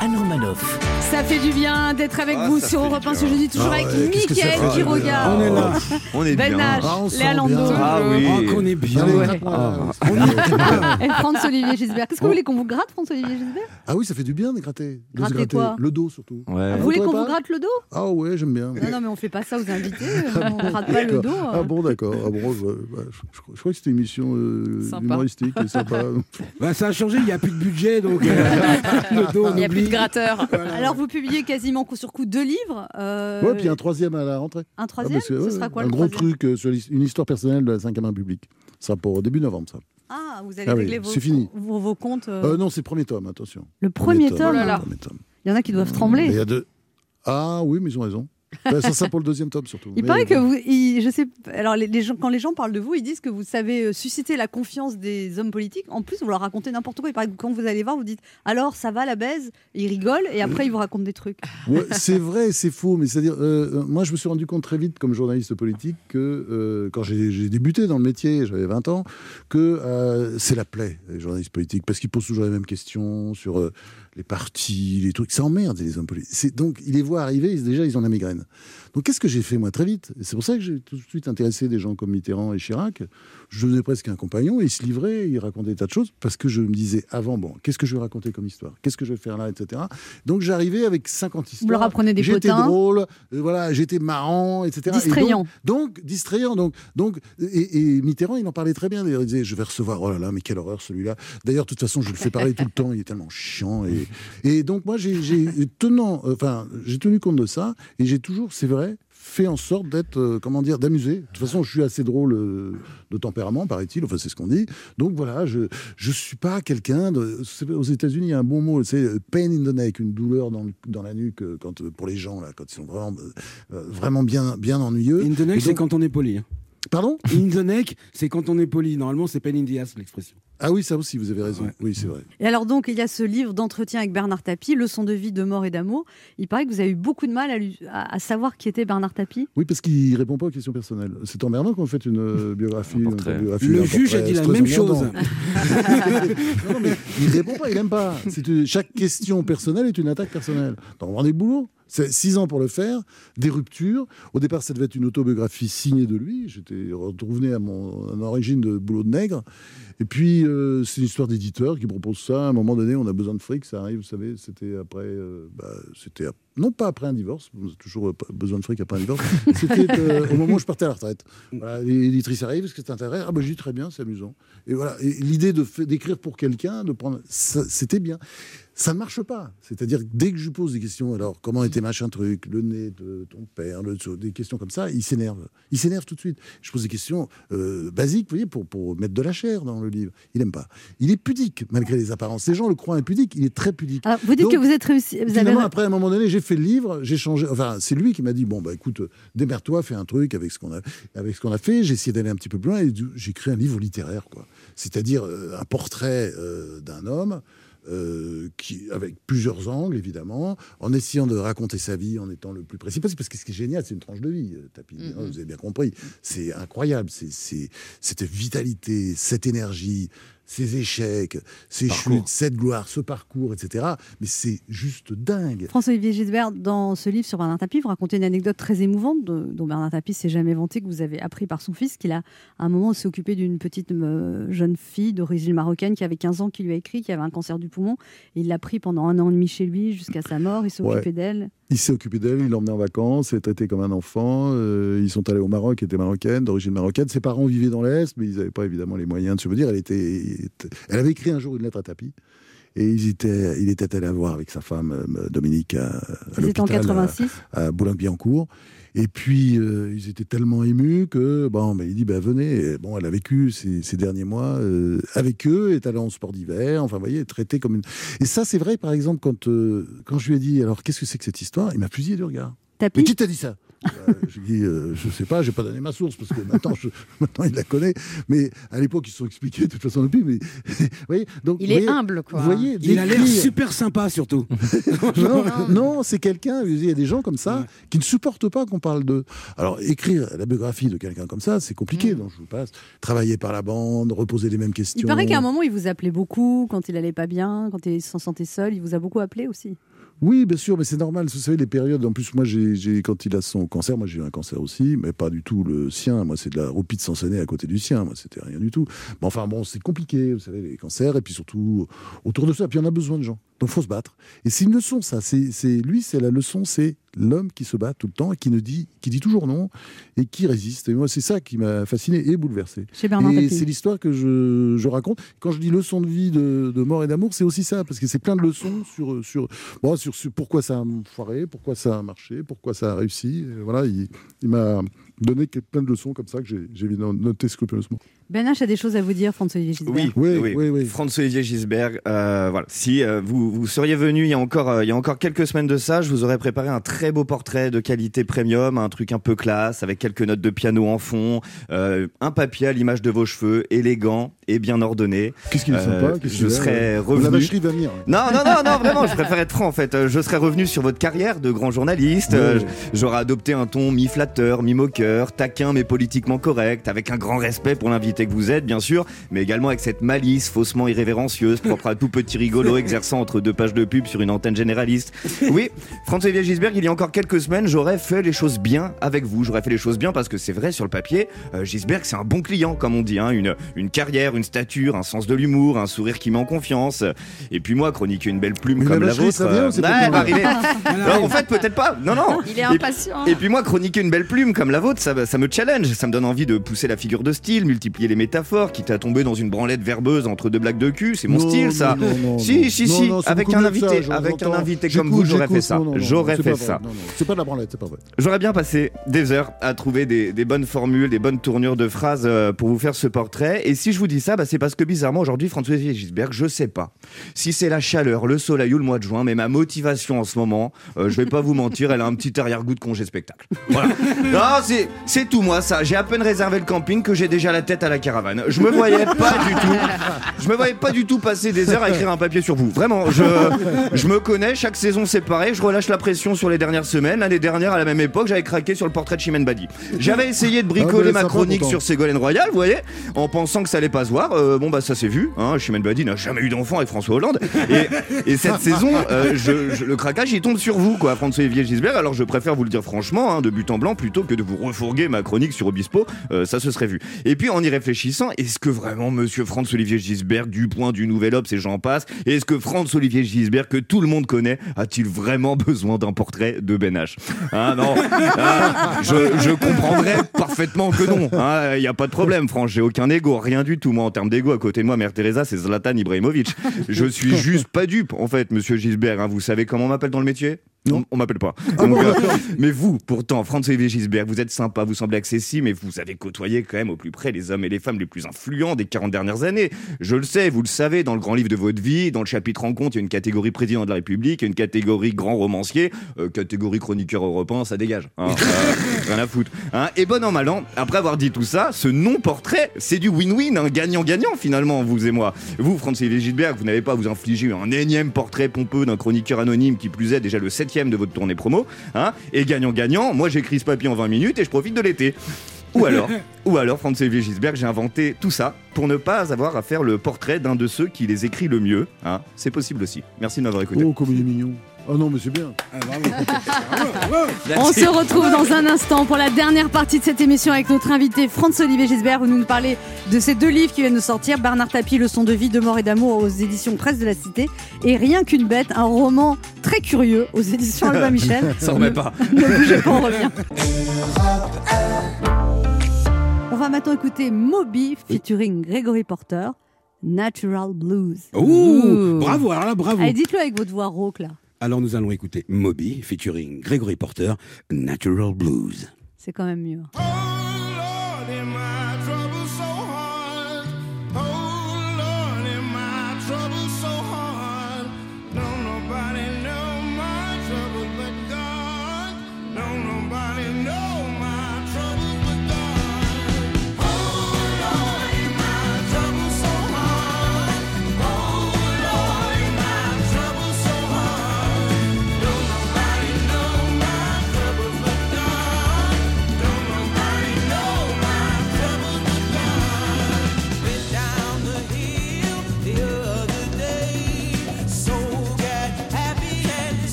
Anne Romanoff. Ça fait du bien d'être avec Ah, vous sur Europe du 1 bien. ce jeudi, toujours Ah avec ouais, Mickaël qui regarde. On est là. On est Ben bien. H, Ah, on se Léa Lando. Ah oui. Oh, qu'on est bien. Ouais. On y est bien. Et Franz-Olivier Gisbert. Qu'est-ce que vous voulez qu'on vous gratte, Franz-Olivier Gisbert? Ah oui, ça fait du bien de gratter. De se Gratter gratter. quoi? Le dos surtout. Ah, Vous voulez qu'on vous gratte le dos? Ah ouais, j'aime bien. Non, non, mais on fait pas ça aux invités. On ne gratte pas le dos. Ah bon, d'accord. Ah bon, je, bah, je- crois- que c'était une émission euh, Sympa. humoristique et sympa. Bah, ça a changé, il n'y a plus de budget, donc euh, le dos, on Il n'y a plus oublie. De gratteur. Alors, vous publiez quasiment coup sur coup deux livres. euh, Ouais, puis un troisième à la rentrée. un Ah, troisième parce que, Ce ouais, sera quoi Un le gros truc euh, sur une histoire personnelle de la 5e République. Ça sera pour début novembre, ça. Ah, vous allez Ah oui, régler vos, c'est fini. vos, vos comptes. euh, Euh, non, c'est le premier tome, attention. le premier tome. tome. Oh là là. Premier tome. Il y en a qui doivent Mais Il trembler. y a deux. Ah oui, mais ils ont raison. Ben, ça pour le deuxième tome surtout. Il Mais, paraît que vous, il- je sais, alors les, les gens, quand les gens parlent de vous, ils disent que vous savez euh, susciter la confiance des hommes politiques. En plus, vous leur racontez n'importe quoi. Il paraît que quand vous allez voir, vous dites alors ça va la baise, ils rigolent et après ils vous racontent des trucs. Ouais, c'est vrai, et c'est faux, mais c'est-à-dire, euh, moi je me suis rendu compte très vite comme journaliste politique que euh, quand j'ai débuté dans le métier, j'avais 20 ans, que euh, c'est la plaie, les journalistes politiques, parce qu'ils posent toujours les mêmes questions sur les partis, les trucs, ça emmerde les hommes politiques. Donc ils les voient arriver, déjà ils ont la migraine. Donc qu'est-ce que j'ai fait moi très vite? C'est pour ça que j'ai tout de suite intéressé des gens comme Mitterrand et Chirac. Je devenais presque un compagnon et ils se livraient, ils racontaient des tas de choses parce que je me disais avant, bon, qu'est-ce que je vais raconter comme histoire? Qu'est-ce que je vais faire là, etc. Donc j'arrivais avec 50 histoires. Vous leur apprenez des J'étais drôle, euh, voilà, j'étais marrant, etc. Et donc- Distrayant. donc, distrayant. Donc, donc, et, et Mitterrand, il en parlait très bien. D'ailleurs, il disait, je vais recevoir, oh là là, mais quelle horreur celui-là. D'ailleurs, de toute façon, je le fais parler tout le temps. Il est tellement chiant. Et, et donc, moi, j'ai, tenant, euh, enfin, j'ai tenu compte de ça, et j'ai toujours, c'est vrai, fait en sorte d'être, euh, comment dire, d'amuser. De toute façon, je suis assez drôle euh, de tempérament, paraît-il. Enfin, c'est ce qu'on dit. Donc voilà, je je suis pas quelqu'un de. Aux États-Unis, il y a un bon mot, c'est euh, pain in the neck, une douleur dans, le- dans la nuque euh, quand pour les gens là, quand ils sont vraiment vraiment bien bien ennuyeux. In the neck, c'est donc- quand on est poli. hein. Pardon? In the neck, c'est quand on est poli. Normalement, c'est pain in the ass, l'expression. Ah oui, ça aussi, vous avez raison. Oui, c'est vrai. Et alors donc, il y a ce livre d'entretien avec Bernard Tapie, Leçon de vie, de mort et d'amour. Il paraît que vous avez eu beaucoup de mal à, lui- à- à savoir qui était Bernard Tapie. Oui, parce qu'il répond pas aux questions personnelles. C'est emmerdant quand vous faites une euh, biographie. une autobiographie, Le un juge a dit la même chose. non, non, mais il répond pas, il aime pas. Une- Chaque question personnelle est une attaque personnelle. Donc, vous rendez le boulot c'est six ans pour le faire, des ruptures. Au départ, ça devait être une autobiographie signée de lui. J'étais à mon à mon origine de boulot de nègre. Et puis, euh, c'est une histoire d'éditeur qui propose ça. À un moment donné, on a besoin de fric. Ça arrive, vous savez, c'était après. euh, bah, c'était non pas après un divorce. On a toujours euh, besoin de fric après un divorce. C'était euh, au moment où je partais à la retraite. Voilà, L'éditrice arrive, est-ce que c'est intérêt? Ah, bah, je dis très bien, c'est amusant. Et voilà. L'idée d'écrire pour quelqu'un, de prendre. C'était bien. Ça ne marche pas. C'est-à-dire que dès que je lui pose des questions, alors comment était machin truc, le nez de ton père, le, des questions comme ça, il s'énerve. Il s'énerve tout de suite. Je pose des questions euh, basiques, vous voyez, pour, pour mettre de la chair dans le livre. Il n'aime pas. Il est pudique, malgré les apparences. Les gens le croient impudique, il est très pudique. Alors, vous dites Donc, que vous êtes réussi. Vous avez... Finalement, après, à un moment donné, j'ai fait le livre, j'ai changé. Enfin, c'est lui qui m'a dit bon, bah écoute, démerde-toi, fais un truc avec ce qu'on a, avec ce qu'on a fait. J'ai essayé d'aller un petit peu plus loin et j'ai créé un livre littéraire, quoi. C'est-à-dire euh, un portrait euh, d'un homme. Euh, qui, avec plusieurs angles, évidemment, en essayant de raconter sa vie en étant le plus précis possible. Parce que ce qui est génial, c'est une tranche de vie, euh, Tapi. hein, vous avez bien compris. C'est incroyable. C'est- cette vitalité, cette énergie, ces échecs, ces chutes, cette gloire, ce parcours, etc. Mais c'est juste dingue. François-Olivier Gisbert, dans ce livre sur Bernard Tapie, vous racontez une anecdote très émouvante de- dont Bernard Tapie s'est jamais vanté, que vous avez appris par son fils, qu'il a à un moment s'est occupé d'une petite euh, jeune fille d'origine marocaine qui avait 15 ans, qui lui a écrit, qui avait un cancer du poumon. Et il l'a pris pendant un an et demi chez lui jusqu'à sa mort. Il s'est Ouais. occupé d'elle. Il s'est occupé d'elle, il l'a emmenée en vacances, il l'a traité comme un enfant. euh, ils sont allés au Maroc, elle était marocaine, d'origine marocaine. Ses parents vivaient dans l'Est, mais ils n'avaient pas évidemment les moyens de se dire. Elle, était, elle avait écrit un jour une lettre à Tapi. Et ils étaient, il était allé la voir avec sa femme, euh, Dominique, à, à C'était en l'hôpital, 86. à, à Boulogne-Billancourt. Et puis, euh, ils étaient tellement émus que, bon, ben, il dit, ben, venez. Et bon, elle a vécu ces, ces derniers mois euh, avec eux, est allée en sport d'hiver, enfin, vous voyez, traitée comme une... Et ça, c'est vrai, par exemple, quand, euh, quand je lui ai dit, alors, qu'est-ce que c'est que cette histoire? Il m'a fusillé du regard. Tapis Mais qui t'a dit ça? Euh, Je dit, euh, je sais pas, j'ai pas donné ma source, parce que maintenant, je- maintenant il la connaît. Mais à l'époque, ils se sont expliqués de toute façon depuis. Mais, vous voyez, donc, Il vous est voyez- humble, quoi. Vous voyez, Il a l'air super sympa, surtout. non, non, c'est quelqu'un, il y a des gens comme ça qui ne supportent pas qu'on parle d'eux. Alors, écrire la biographie de quelqu'un comme ça, c'est compliqué, donc je vous passe. Travailler par la bande, reposer les mêmes questions. Il paraît qu'à un moment, il vous appelait beaucoup quand il allait pas bien, quand il s'en sentait seul. Il vous a beaucoup appelé aussi. Oui, bien sûr, mais c'est normal. Vous savez, les périodes. En plus, moi, j'ai, quand il a son cancer, moi, j'ai eu un cancer aussi, mais pas du tout le sien. Moi, c'est de la roupie de Sansonnet à côté du sien. Moi, c'était rien du tout. Mais enfin, bon, c'est compliqué, vous savez, les cancers, et puis surtout autour de ça. Puis on a besoin de gens. Donc, faut se battre. Et c'est une leçon, ça. C'est, c'est lui, c'est la leçon, c'est l'homme qui se bat tout le temps et qui ne dit, qui dit toujours non et qui résiste. Et moi, c'est ça qui m'a fasciné et bouleversé. Chez Bernard et c'est l'histoire que je, je raconte. Quand je dis leçon de vie, de, de mort et d'amour, c'est aussi ça, parce que c'est plein de leçons sur, sur, bon, sur, sur pourquoi ça a foiré, pourquoi ça a marché, pourquoi ça a réussi. Et voilà, il, Il m'a donné plein de leçons comme ça que j'ai noté scrupuleusement. Ben H a des choses à vous dire, François-Olivier Gisbert. Oui, oui, oui, François-Olivier Gisberg, euh, voilà. Si euh, vous, vous seriez venu il y, a encore, euh, il y a encore quelques semaines de ça, je vous aurais préparé un très beau portrait de qualité premium, un truc un peu classe, avec quelques notes de piano en fond, euh, un papier à l'image de vos cheveux, élégant et bien ordonné. Qu'est-ce qu'il est sympa Je qu'il est- serais La revenu. vacherie va venir. Non, non, non, non, vraiment, je préfère être franc en fait. Je serais revenu sur votre carrière de grand journaliste. Euh. J'aurais adopté un ton mi-flatteur, mi-moqueur, taquin mais politiquement correct, avec un grand respect pour l'invité que vous êtes, bien sûr, mais également avec cette malice faussement irrévérencieuse, propre à tout petit rigolo exerçant entre deux pages de pub sur une antenne généraliste. Oui, François-Xavier Gisberg, il y a encore quelques semaines, j'aurais fait les choses bien avec vous. J'aurais fait les choses bien parce que c'est vrai sur le papier, euh, Gisberg, c'est un bon client, comme on dit, hein, une, une carrière, une stature, un sens de l'humour, un sourire qui met en confiance. Et puis moi, chroniquer une belle plume Mais comme la vôtre. euh, c'est ouais, bien. arriver. Non, en fait, peut-être pas. Non, non. Il est Et- impatient. Et, puis moi, chroniquer une belle plume comme la vôtre, ça, ça me challenge. Ça me donne envie de pousser la figure de style, multiplier les métaphores, quitte à tomber dans une branlette verbeuse entre deux blagues de cul. C'est mon Non, style, ça. non, non, si, si, si. avec un ça, invité, avec un invité comme vous, j'aurais fait ça. J'aurais fait ça. C'est pas de la branlette, c'est pas vrai. J'aurais bien passé des heures à trouver des, des bonnes formules, des bonnes tournures de phrases euh, pour vous faire ce portrait. Et si je vous dis ça, bah, c'est parce que bizarrement aujourd'hui, François Gisberg, je sais pas si c'est la chaleur, le soleil ou le mois de juin, mais ma motivation en ce moment, euh, je vais pas vous mentir, elle a un petit arrière-goût de congé spectacle. Voilà. Non, c'est c'est tout moi ça. J'ai à peine réservé le camping que j'ai déjà la tête à la caravane. Je me voyais pas du tout. Je me voyais pas du tout passer des heures à écrire un papier sur vous. Vraiment, je, je me connais, chaque saison c'est pareil, je relâche la pression sur les dernières semaines. L'année dernière, à la même époque, j'avais craqué sur le portrait de Chimène Badi. J'avais essayé de Ah, bricoler mais ma chronique sur Ségolène Royal, vous voyez, en pensant que ça allait pas se voir. Euh, bon, bah ça s'est vu. Hein. Chimène Badi n'a jamais eu d'enfant avec François Hollande. Et, et cette saison, euh, je, je- le craquage, il tombe sur vous, quoi, François-Olivier Gisbert. Alors je préfère vous le dire franchement, hein, de but en blanc, plutôt que de vous refourguer ma chronique sur Obispo. Euh, ça se serait vu. Et puis en y réfléchissant, est-ce que vraiment Monsieur François-Olivier Gisbert, du point du Nouvel Obs et j'en passe, est-ce que François-Olivier Gisbert, que tout le monde connaît, a-t-il vraiment besoin d'un portrait de Ben H? Ah non, Ah, je, comprendrais parfaitement que non. Il n'y a pas de problème, Franck, j'ai aucun ego, rien du tout. Moi, en termes d'ego, à côté de moi, Mère Teresa, c'est Zlatan Ibrahimovic. Je suis juste pas dupe, en fait, Monsieur Gisbert. hein. Vous savez comment on m'appelle dans le métier? On, on m'appelle pas. Donc, euh, mais vous, pourtant, François-Olivier Gisbert, vous êtes sympa, vous semblez accessible, mais vous avez côtoyé quand même au plus près les hommes et les femmes les plus influents des 40 dernières années. Je le sais, vous le savez, dans le grand livre de votre vie, dans le chapitre rencontre, il y a une catégorie président de la République, une catégorie grand romancier, euh, catégorie chroniqueur européen, ça dégage. hein. Euh, rien à foutre. hein. Et bon an, mal an, après avoir dit tout ça, ce non-portrait, c'est du win-win, un gagnant-gagnant finalement, vous et moi. Vous, François-Olivier Gisbert, vous n'avez pas à vous infliger un énième portrait pompeux d'un chroniqueur anonyme qui plus est déjà le septième de votre tournée promo. Hein. Et gagnant-gagnant, moi j'écris ce papier en 20 minutes et je profite de l'été. Ou alors, ou alors, François-Olivier Gisberg, j'ai inventé tout ça pour ne pas avoir à faire le portrait d'un de ceux qui les écrit le mieux. Hein. C'est possible aussi. Merci de m'avoir écouté. Oh, comme il est mignon. Ah non, mais c'est bien. On se retrouve dans un instant pour la dernière partie de cette émission avec notre invité Franz-Olivier Gisbert. Vous nous parlez de ces deux livres qui viennent de sortir Bernard Tapie, Leçon de vie, de mort et d'amour aux éditions Presse de la Cité et Rien qu'une bête, un roman très curieux aux éditions Albin Michel. Ça remet pas. Ne bougez pas, on revient. On va maintenant écouter Moby featuring Gregory Porter, Natural Blues. Ouh, bravo, alors là, bravo. Allez, dites-le avec votre voix rauque là. Alors nous allons écouter Moby featuring Gregory Porter, Natural Blues. C'est quand même mieux.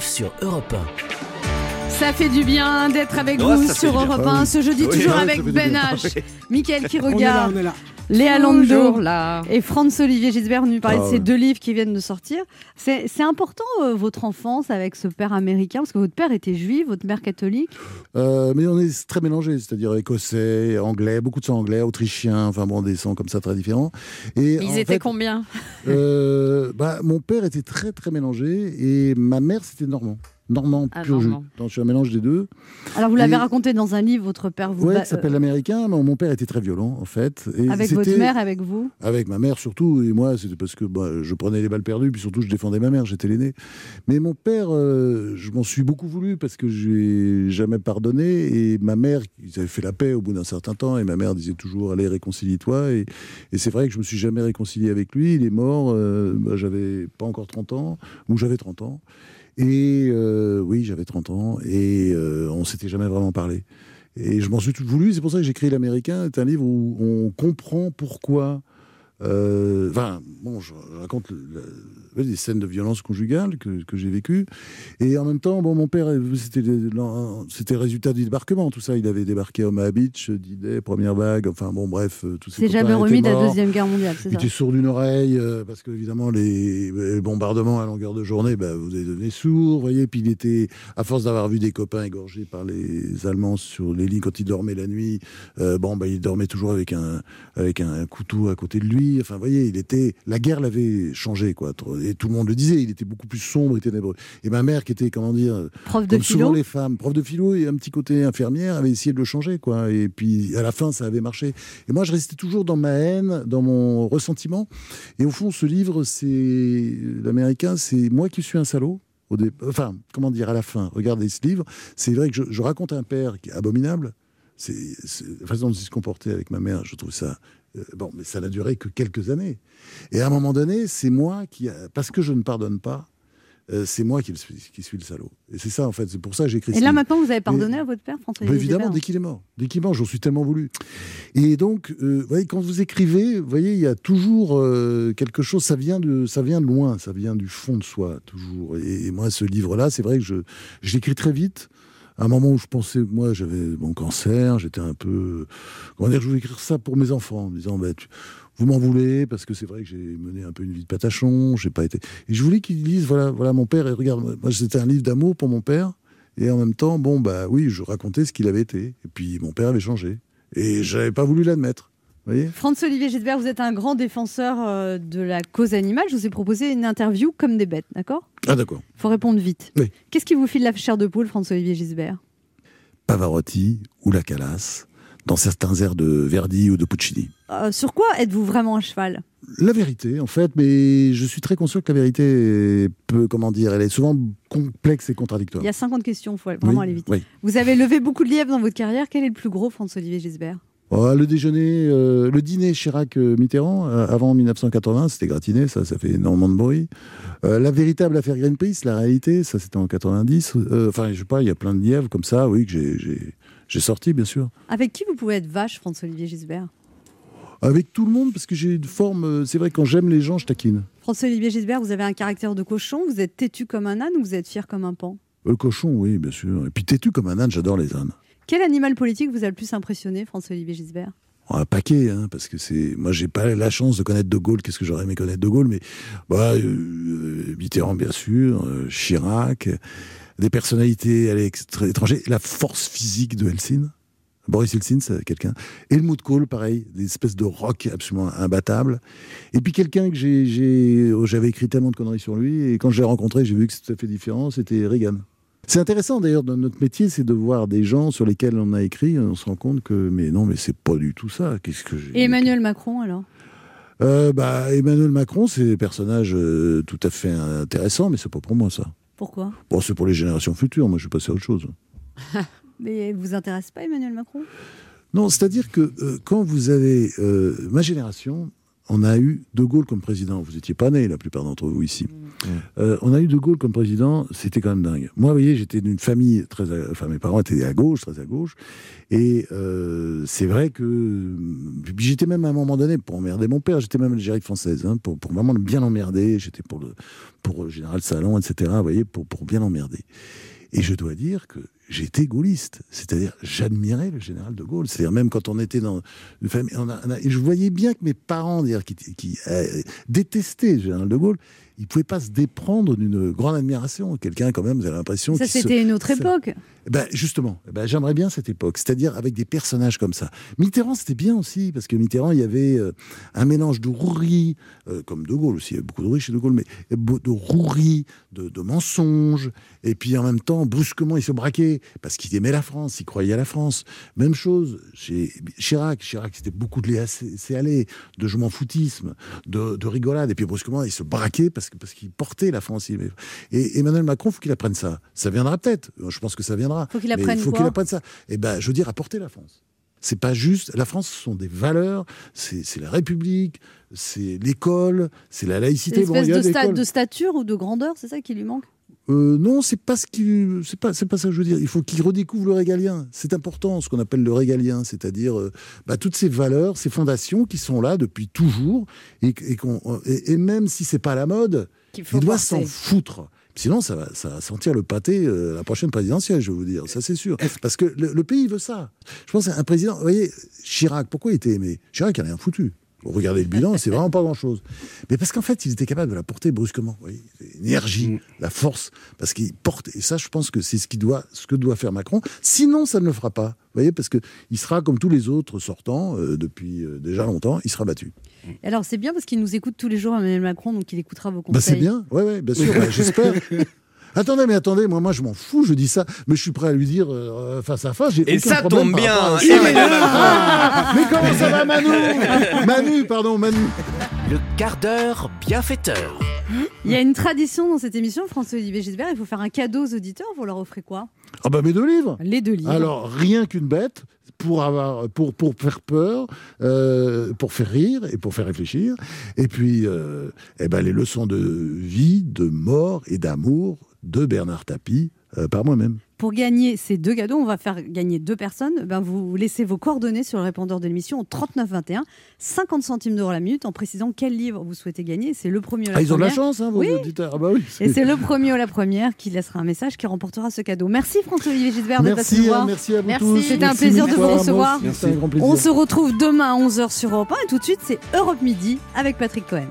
Sur Europe Ça fait du bien d'être avec Oh, vous sur. Europe Ah 1 oui. ce jeudi, Oui, toujours avec Ben. H, Oui. Mickaël qui On est là, regarde, on est là. Léa Lando là. et Franz-Olivier Gisbert nous parler Ah de ces ouais. deux livres qui viennent de sortir. C'est important euh, votre enfance avec ce père américain parce que votre père était juif, votre mère catholique. Euh, mais on est très mélangés, c'est-à-dire écossais, anglais, beaucoup de sang anglais, autrichien, enfin bon, des sons comme ça très différents. Et Ils en étaient fait, combien? euh, bah, Mon père était très très mélangé et ma mère c'était normand. Normand Ah, pur jus. je suis un mélange des deux. Alors vous l'avez Et- raconté dans un livre, votre père vous Ouais, ba- qui s'appelle l'américain. mais Mon père était très violent en fait. Et euh, avec votre mère, avec vous. Avec ma mère surtout, et moi c'était parce que bah, je prenais les balles perdues, puis surtout je défendais ma mère, j'étais l'aîné. Mais mon père, euh, je m'en suis beaucoup voulu parce que je lui ai jamais pardonné, et ma mère, ils avaient fait la paix au bout d'un certain temps, et ma mère disait toujours allez réconcilie-toi, et, et c'est vrai que je me suis jamais réconcilié avec lui, il est mort, euh, bah, j'avais pas encore 30 ans, ou j'avais 30 ans, et euh, oui j'avais 30 ans, et euh, on s'était jamais vraiment parlé. Et je m'en suis tout voulu. C'est pour ça que j'ai écrit L'Américain. C'est un livre où on comprend pourquoi. Euh, Enfin, bon, je je raconte le- des scènes de violence conjugale que, que j'ai vécues. Et en même temps, bon, mon père, euh, c'était le- résultat du débarquement, tout ça. Il avait débarqué à Omaha Beach, D-Day, première vague. Enfin, bon, bref, euh, tous ses C'est jamais remis de la deuxième guerre mondiale, c'est Il ça était sourd d'une oreille, euh, parce que évidemment les, les bombardements à longueur de journée, bah, vous avez devenu sourd, vous voyez. Puis il était, à force d'avoir vu des copains égorgés par les Allemands sur les lits quand il dormait la nuit, euh, bon, bah, il dormait toujours avec un, avec un couteau à côté de lui. Enfin, vous voyez, il était, la guerre l'avait changé, quoi. Et tout le monde le disait, il était beaucoup plus sombre et ténébreux. Et ma mère, qui était, comment dire, Prof de comme souvent philo les femmes, prof de philo et un petit côté infirmière, avait essayé de le changer, quoi. Et puis à la fin, ça avait marché. Et moi, je restais toujours dans ma haine, dans mon ressentiment. Et au fond, ce livre, c'est l'américain, c'est moi qui suis un salaud. Au dé- Enfin, comment dire, à la fin, regardez ce livre. C'est vrai que je, je raconte un père qui est abominable. C'est c'est la façon dont il se comportait avec ma mère. Je trouve ça. Euh, bon, mais ça n'a duré que quelques années. Et à un moment donné, c'est moi qui, parce que je ne pardonne pas, euh, c'est moi qui, le suis, qui suis le salaud. Et c'est ça, en fait. C'est pour ça que j'ai écrit Et là maintenant, vous avez pardonné à votre père, François bah, évidemment, dès qu'il est mort. Dès qu'il est mort, j'en suis tellement voulu. Et donc, euh, vous voyez, quand vous écrivez, vous voyez, il y a toujours euh, quelque chose, ça vient, de, ça vient de loin, ça vient du fond de soi, toujours. Et, et moi, ce livre-là, c'est vrai que je, je l'écris très vite. Un moment où je pensais, moi, j'avais mon cancer, j'étais un peu. Comment dire, je voulais écrire ça pour mes enfants, en disant, bah, vous m'en voulez, parce que c'est vrai que j'ai mené un peu une vie de patachon, j'ai pas été. Et je voulais qu'ils lisent, voilà, voilà, mon père, et regarde, moi, c'était un livre d'amour pour mon père. Et en même temps, bon, bah oui, je racontais ce qu'il avait été. Et puis mon père avait changé. Et j'avais pas voulu l'admettre. Franz-Olivier Gisbert, vous êtes un grand défenseur euh, de la cause animale. Je vous ai proposé une interview comme des bêtes, d'accord? Ah, d'accord. Il faut répondre vite. Oui. Qu'est-ce qui vous file la chair de poule, Franz-Olivier Gisbert? Pavarotti ou la Calas, dans certains airs de Verdi ou de Puccini. Euh, Sur quoi êtes-vous vraiment à cheval? La vérité, en fait, mais je suis très conscient que la vérité peut, comment dire, elle est souvent complexe et contradictoire. Il y a 50 questions, il faut vraiment Oui, aller vite. oui. Vous avez levé beaucoup de lièvres dans votre carrière. Quel est le plus gros, Franz-Olivier Gisbert? Oh, le déjeuner, euh, le dîner Chirac-Mitterrand, euh, avant 1980, c'était gratiné, ça, ça fait énormément de bruit. Euh, la véritable affaire Greenpeace, la réalité, ça c'était en 90. Euh, Enfin, je sais pas, il y a plein de lièvres comme ça, oui, que j'ai- j'ai j'ai sorti, bien sûr. Avec qui vous pouvez être vache, Franz-Olivier Gisbert? Avec tout le monde, parce que j'ai une forme. euh, C'est vrai, quand j'aime les gens, je taquine. François-Olivier Gisbert, vous avez un caractère de cochon, vous êtes têtu comme un âne ou vous êtes fier comme un pan? Le cochon, oui, bien sûr. Et puis têtu comme un âne, j'adore les ânes. Quel animal politique vous a le plus impressionné, François-Olivier Gisbert? Oh, Un paquet, hein, parce que c'est. Moi, j'ai pas la chance de connaître De Gaulle. Qu'est-ce que j'aurais aimé connaître De Gaulle? Mais bah, euh, euh, Mitterrand, bien sûr, euh, Chirac, des personnalités à l'étranger, la force physique de Helsinki. Boris Helsinki, c'est quelqu'un. Helmut Kohl, pareil, des espèces de rock absolument imbattable. Et puis quelqu'un que j'ai- oh, j'avais écrit tellement de conneries sur lui, et quand je l'ai rencontré, j'ai vu que c'était tout à fait différent, c'était Reagan. C'est intéressant d'ailleurs dans notre métier, c'est de voir des gens sur lesquels on a écrit, on se rend compte que mais non, mais c'est pas du tout ça. Qu'est-ce que Et Emmanuel Macron, alors? Euh, bah, Emmanuel Macron, c'est des personnages euh, tout à fait intéressants, mais c'est pas pour moi ça. Pourquoi? Bon, c'est pour les générations futures. Moi, je vais passer à autre chose. Mais vous intéresse pas Emmanuel Macron? Non, c'est-à-dire que euh, quand vous avez ma génération, on a eu De Gaulle comme président. Vous étiez pas né, la plupart d'entre vous ici. Euh, on a eu De Gaulle comme président, c'était quand même dingue. Moi, vous voyez, j'étais d'une famille très, à- enfin mes parents étaient à gauche, très à gauche, et euh, c'est vrai que j'étais même à un moment donné pour emmerder mon père, j'étais même l'Algérie française, hein, pour, pour vraiment bien l'emmerder. J'étais pour le pour le général Salon, etc. Vous voyez, pour pour bien l'emmerder. Et je dois dire que j'étais gaulliste, c'est-à-dire j'admirais le général de Gaulle. C'est-à-dire même quand on était dans une famille, et je voyais bien que mes parents, dire qui, qui euh, détestaient le général de Gaulle, ils pouvaient pas se déprendre d'une grande admiration. Quelqu'un quand même, vous avez l'impression Ça, se- c'était une autre époque. eh ben, justement, eh ben, j'aimerais bien cette époque, c'est-à-dire avec des personnages comme ça. Mitterrand, c'était bien aussi, parce que Mitterrand, il y avait euh, un mélange de rouerie, euh, comme De Gaulle aussi, il y avait beaucoup de rouerie chez De Gaulle, mais beau- de rouerie, de, de mensonges, et puis en même temps, brusquement, il se braquait, parce qu'il aimait la France, il croyait à la France. Même chose chez Chirac, Chirac, c'était beaucoup de laisser aller, de je m'en foutisme, de, de rigolade, et puis brusquement, il se braquait parce parce qu'il portait la France. Et Emmanuel Macron, faut qu'il apprenne ça. Ça viendra peut-être, je pense que ça viendra. Faut qu'il apprenne il faut qu'il apprenne ça. Et ben, je veux dire, apporter la France. C'est pas juste. La France, ce sont des valeurs. C'est la République, c'est l'école, c'est la Une laïcité. Il espèce sta- de stature ou de grandeur, c'est ça qui lui manque? Euh, non, c'est pas ce qui, c'est pas, c'est pas ça que je veux dire. Il faut qu'il redécouvre le régalien. C'est important, ce qu'on appelle le régalien, c'est-à-dire euh, bah, toutes ces valeurs, ces fondations qui sont là depuis toujours et, et, qu'on- et- et même si c'est pas la mode, il doit s'en foutre. Sinon, ça va, ça va sentir le pâté euh, la prochaine présidentielle, je vais vous dire. Ça, c'est sûr. Parce que le, le pays veut ça. Je pense à un président. Vous voyez, Chirac, pourquoi il était aimé? Chirac, il n'a rien foutu. Vous regardez le bilan, c'est vraiment pas grand-chose. Mais parce qu'en fait, il était capable de la porter brusquement. L'énergie, la force, parce qu'il porte. Et ça, je pense que c'est ce, qui doit, ce que doit faire Macron. Sinon, ça ne le fera pas. Vous voyez, parce qu'il sera comme tous les autres sortants euh, depuis euh, déjà longtemps, il sera battu. Et Alors c'est bien parce qu'il nous écoute tous les jours, Emmanuel Macron, donc il écoutera vos conseils. Bah, c'est bien, ouais, ouais, bien sûr, bah, j'espère. Attendez, mais attendez, moi, moi, je m'en fous, je dis ça, mais je suis prêt à lui dire euh, face à face. j'ai Et aucun ça problème tombe bien, il est là. Ah, mais comment ça va, Manu? Manu, pardon, Manu. Le quart d'heure bienfaiteur. Il y a une tradition dans cette émission, François-Olivier Gisbert, il faut faire un cadeau aux auditeurs, vous leur offrez quoi? Ah bah mes deux livres. Les deux livres. Alors rien qu'une bête pour avoir pour pour faire peur, euh, pour faire rire et pour faire réfléchir. Et puis euh, eh ben les leçons de vie, de mort et d'amour de Bernard Tapie euh, par moi-même. Pour gagner ces deux cadeaux, on va faire gagner deux personnes. Ben, vous laissez vos coordonnées sur le répondeur de l'émission au 3921, 50 centimes d'euros la minute, en précisant quel livre vous souhaitez gagner. C'est le premier ou la Ah, ils ont de la première. chance, hein, vos Oui. auditeurs. Ah bah oui. Et c'est le premier ou la première qui laissera un message qui remportera ce cadeau. Merci François-Olivier Gisbert d'être passé Merci, nous voir. hein, merci à vous tous. C'était un plaisir de vous recevoir. On se retrouve demain à 11h sur Europe 1 et tout de suite c'est Europe Midi avec Patrick Cohen.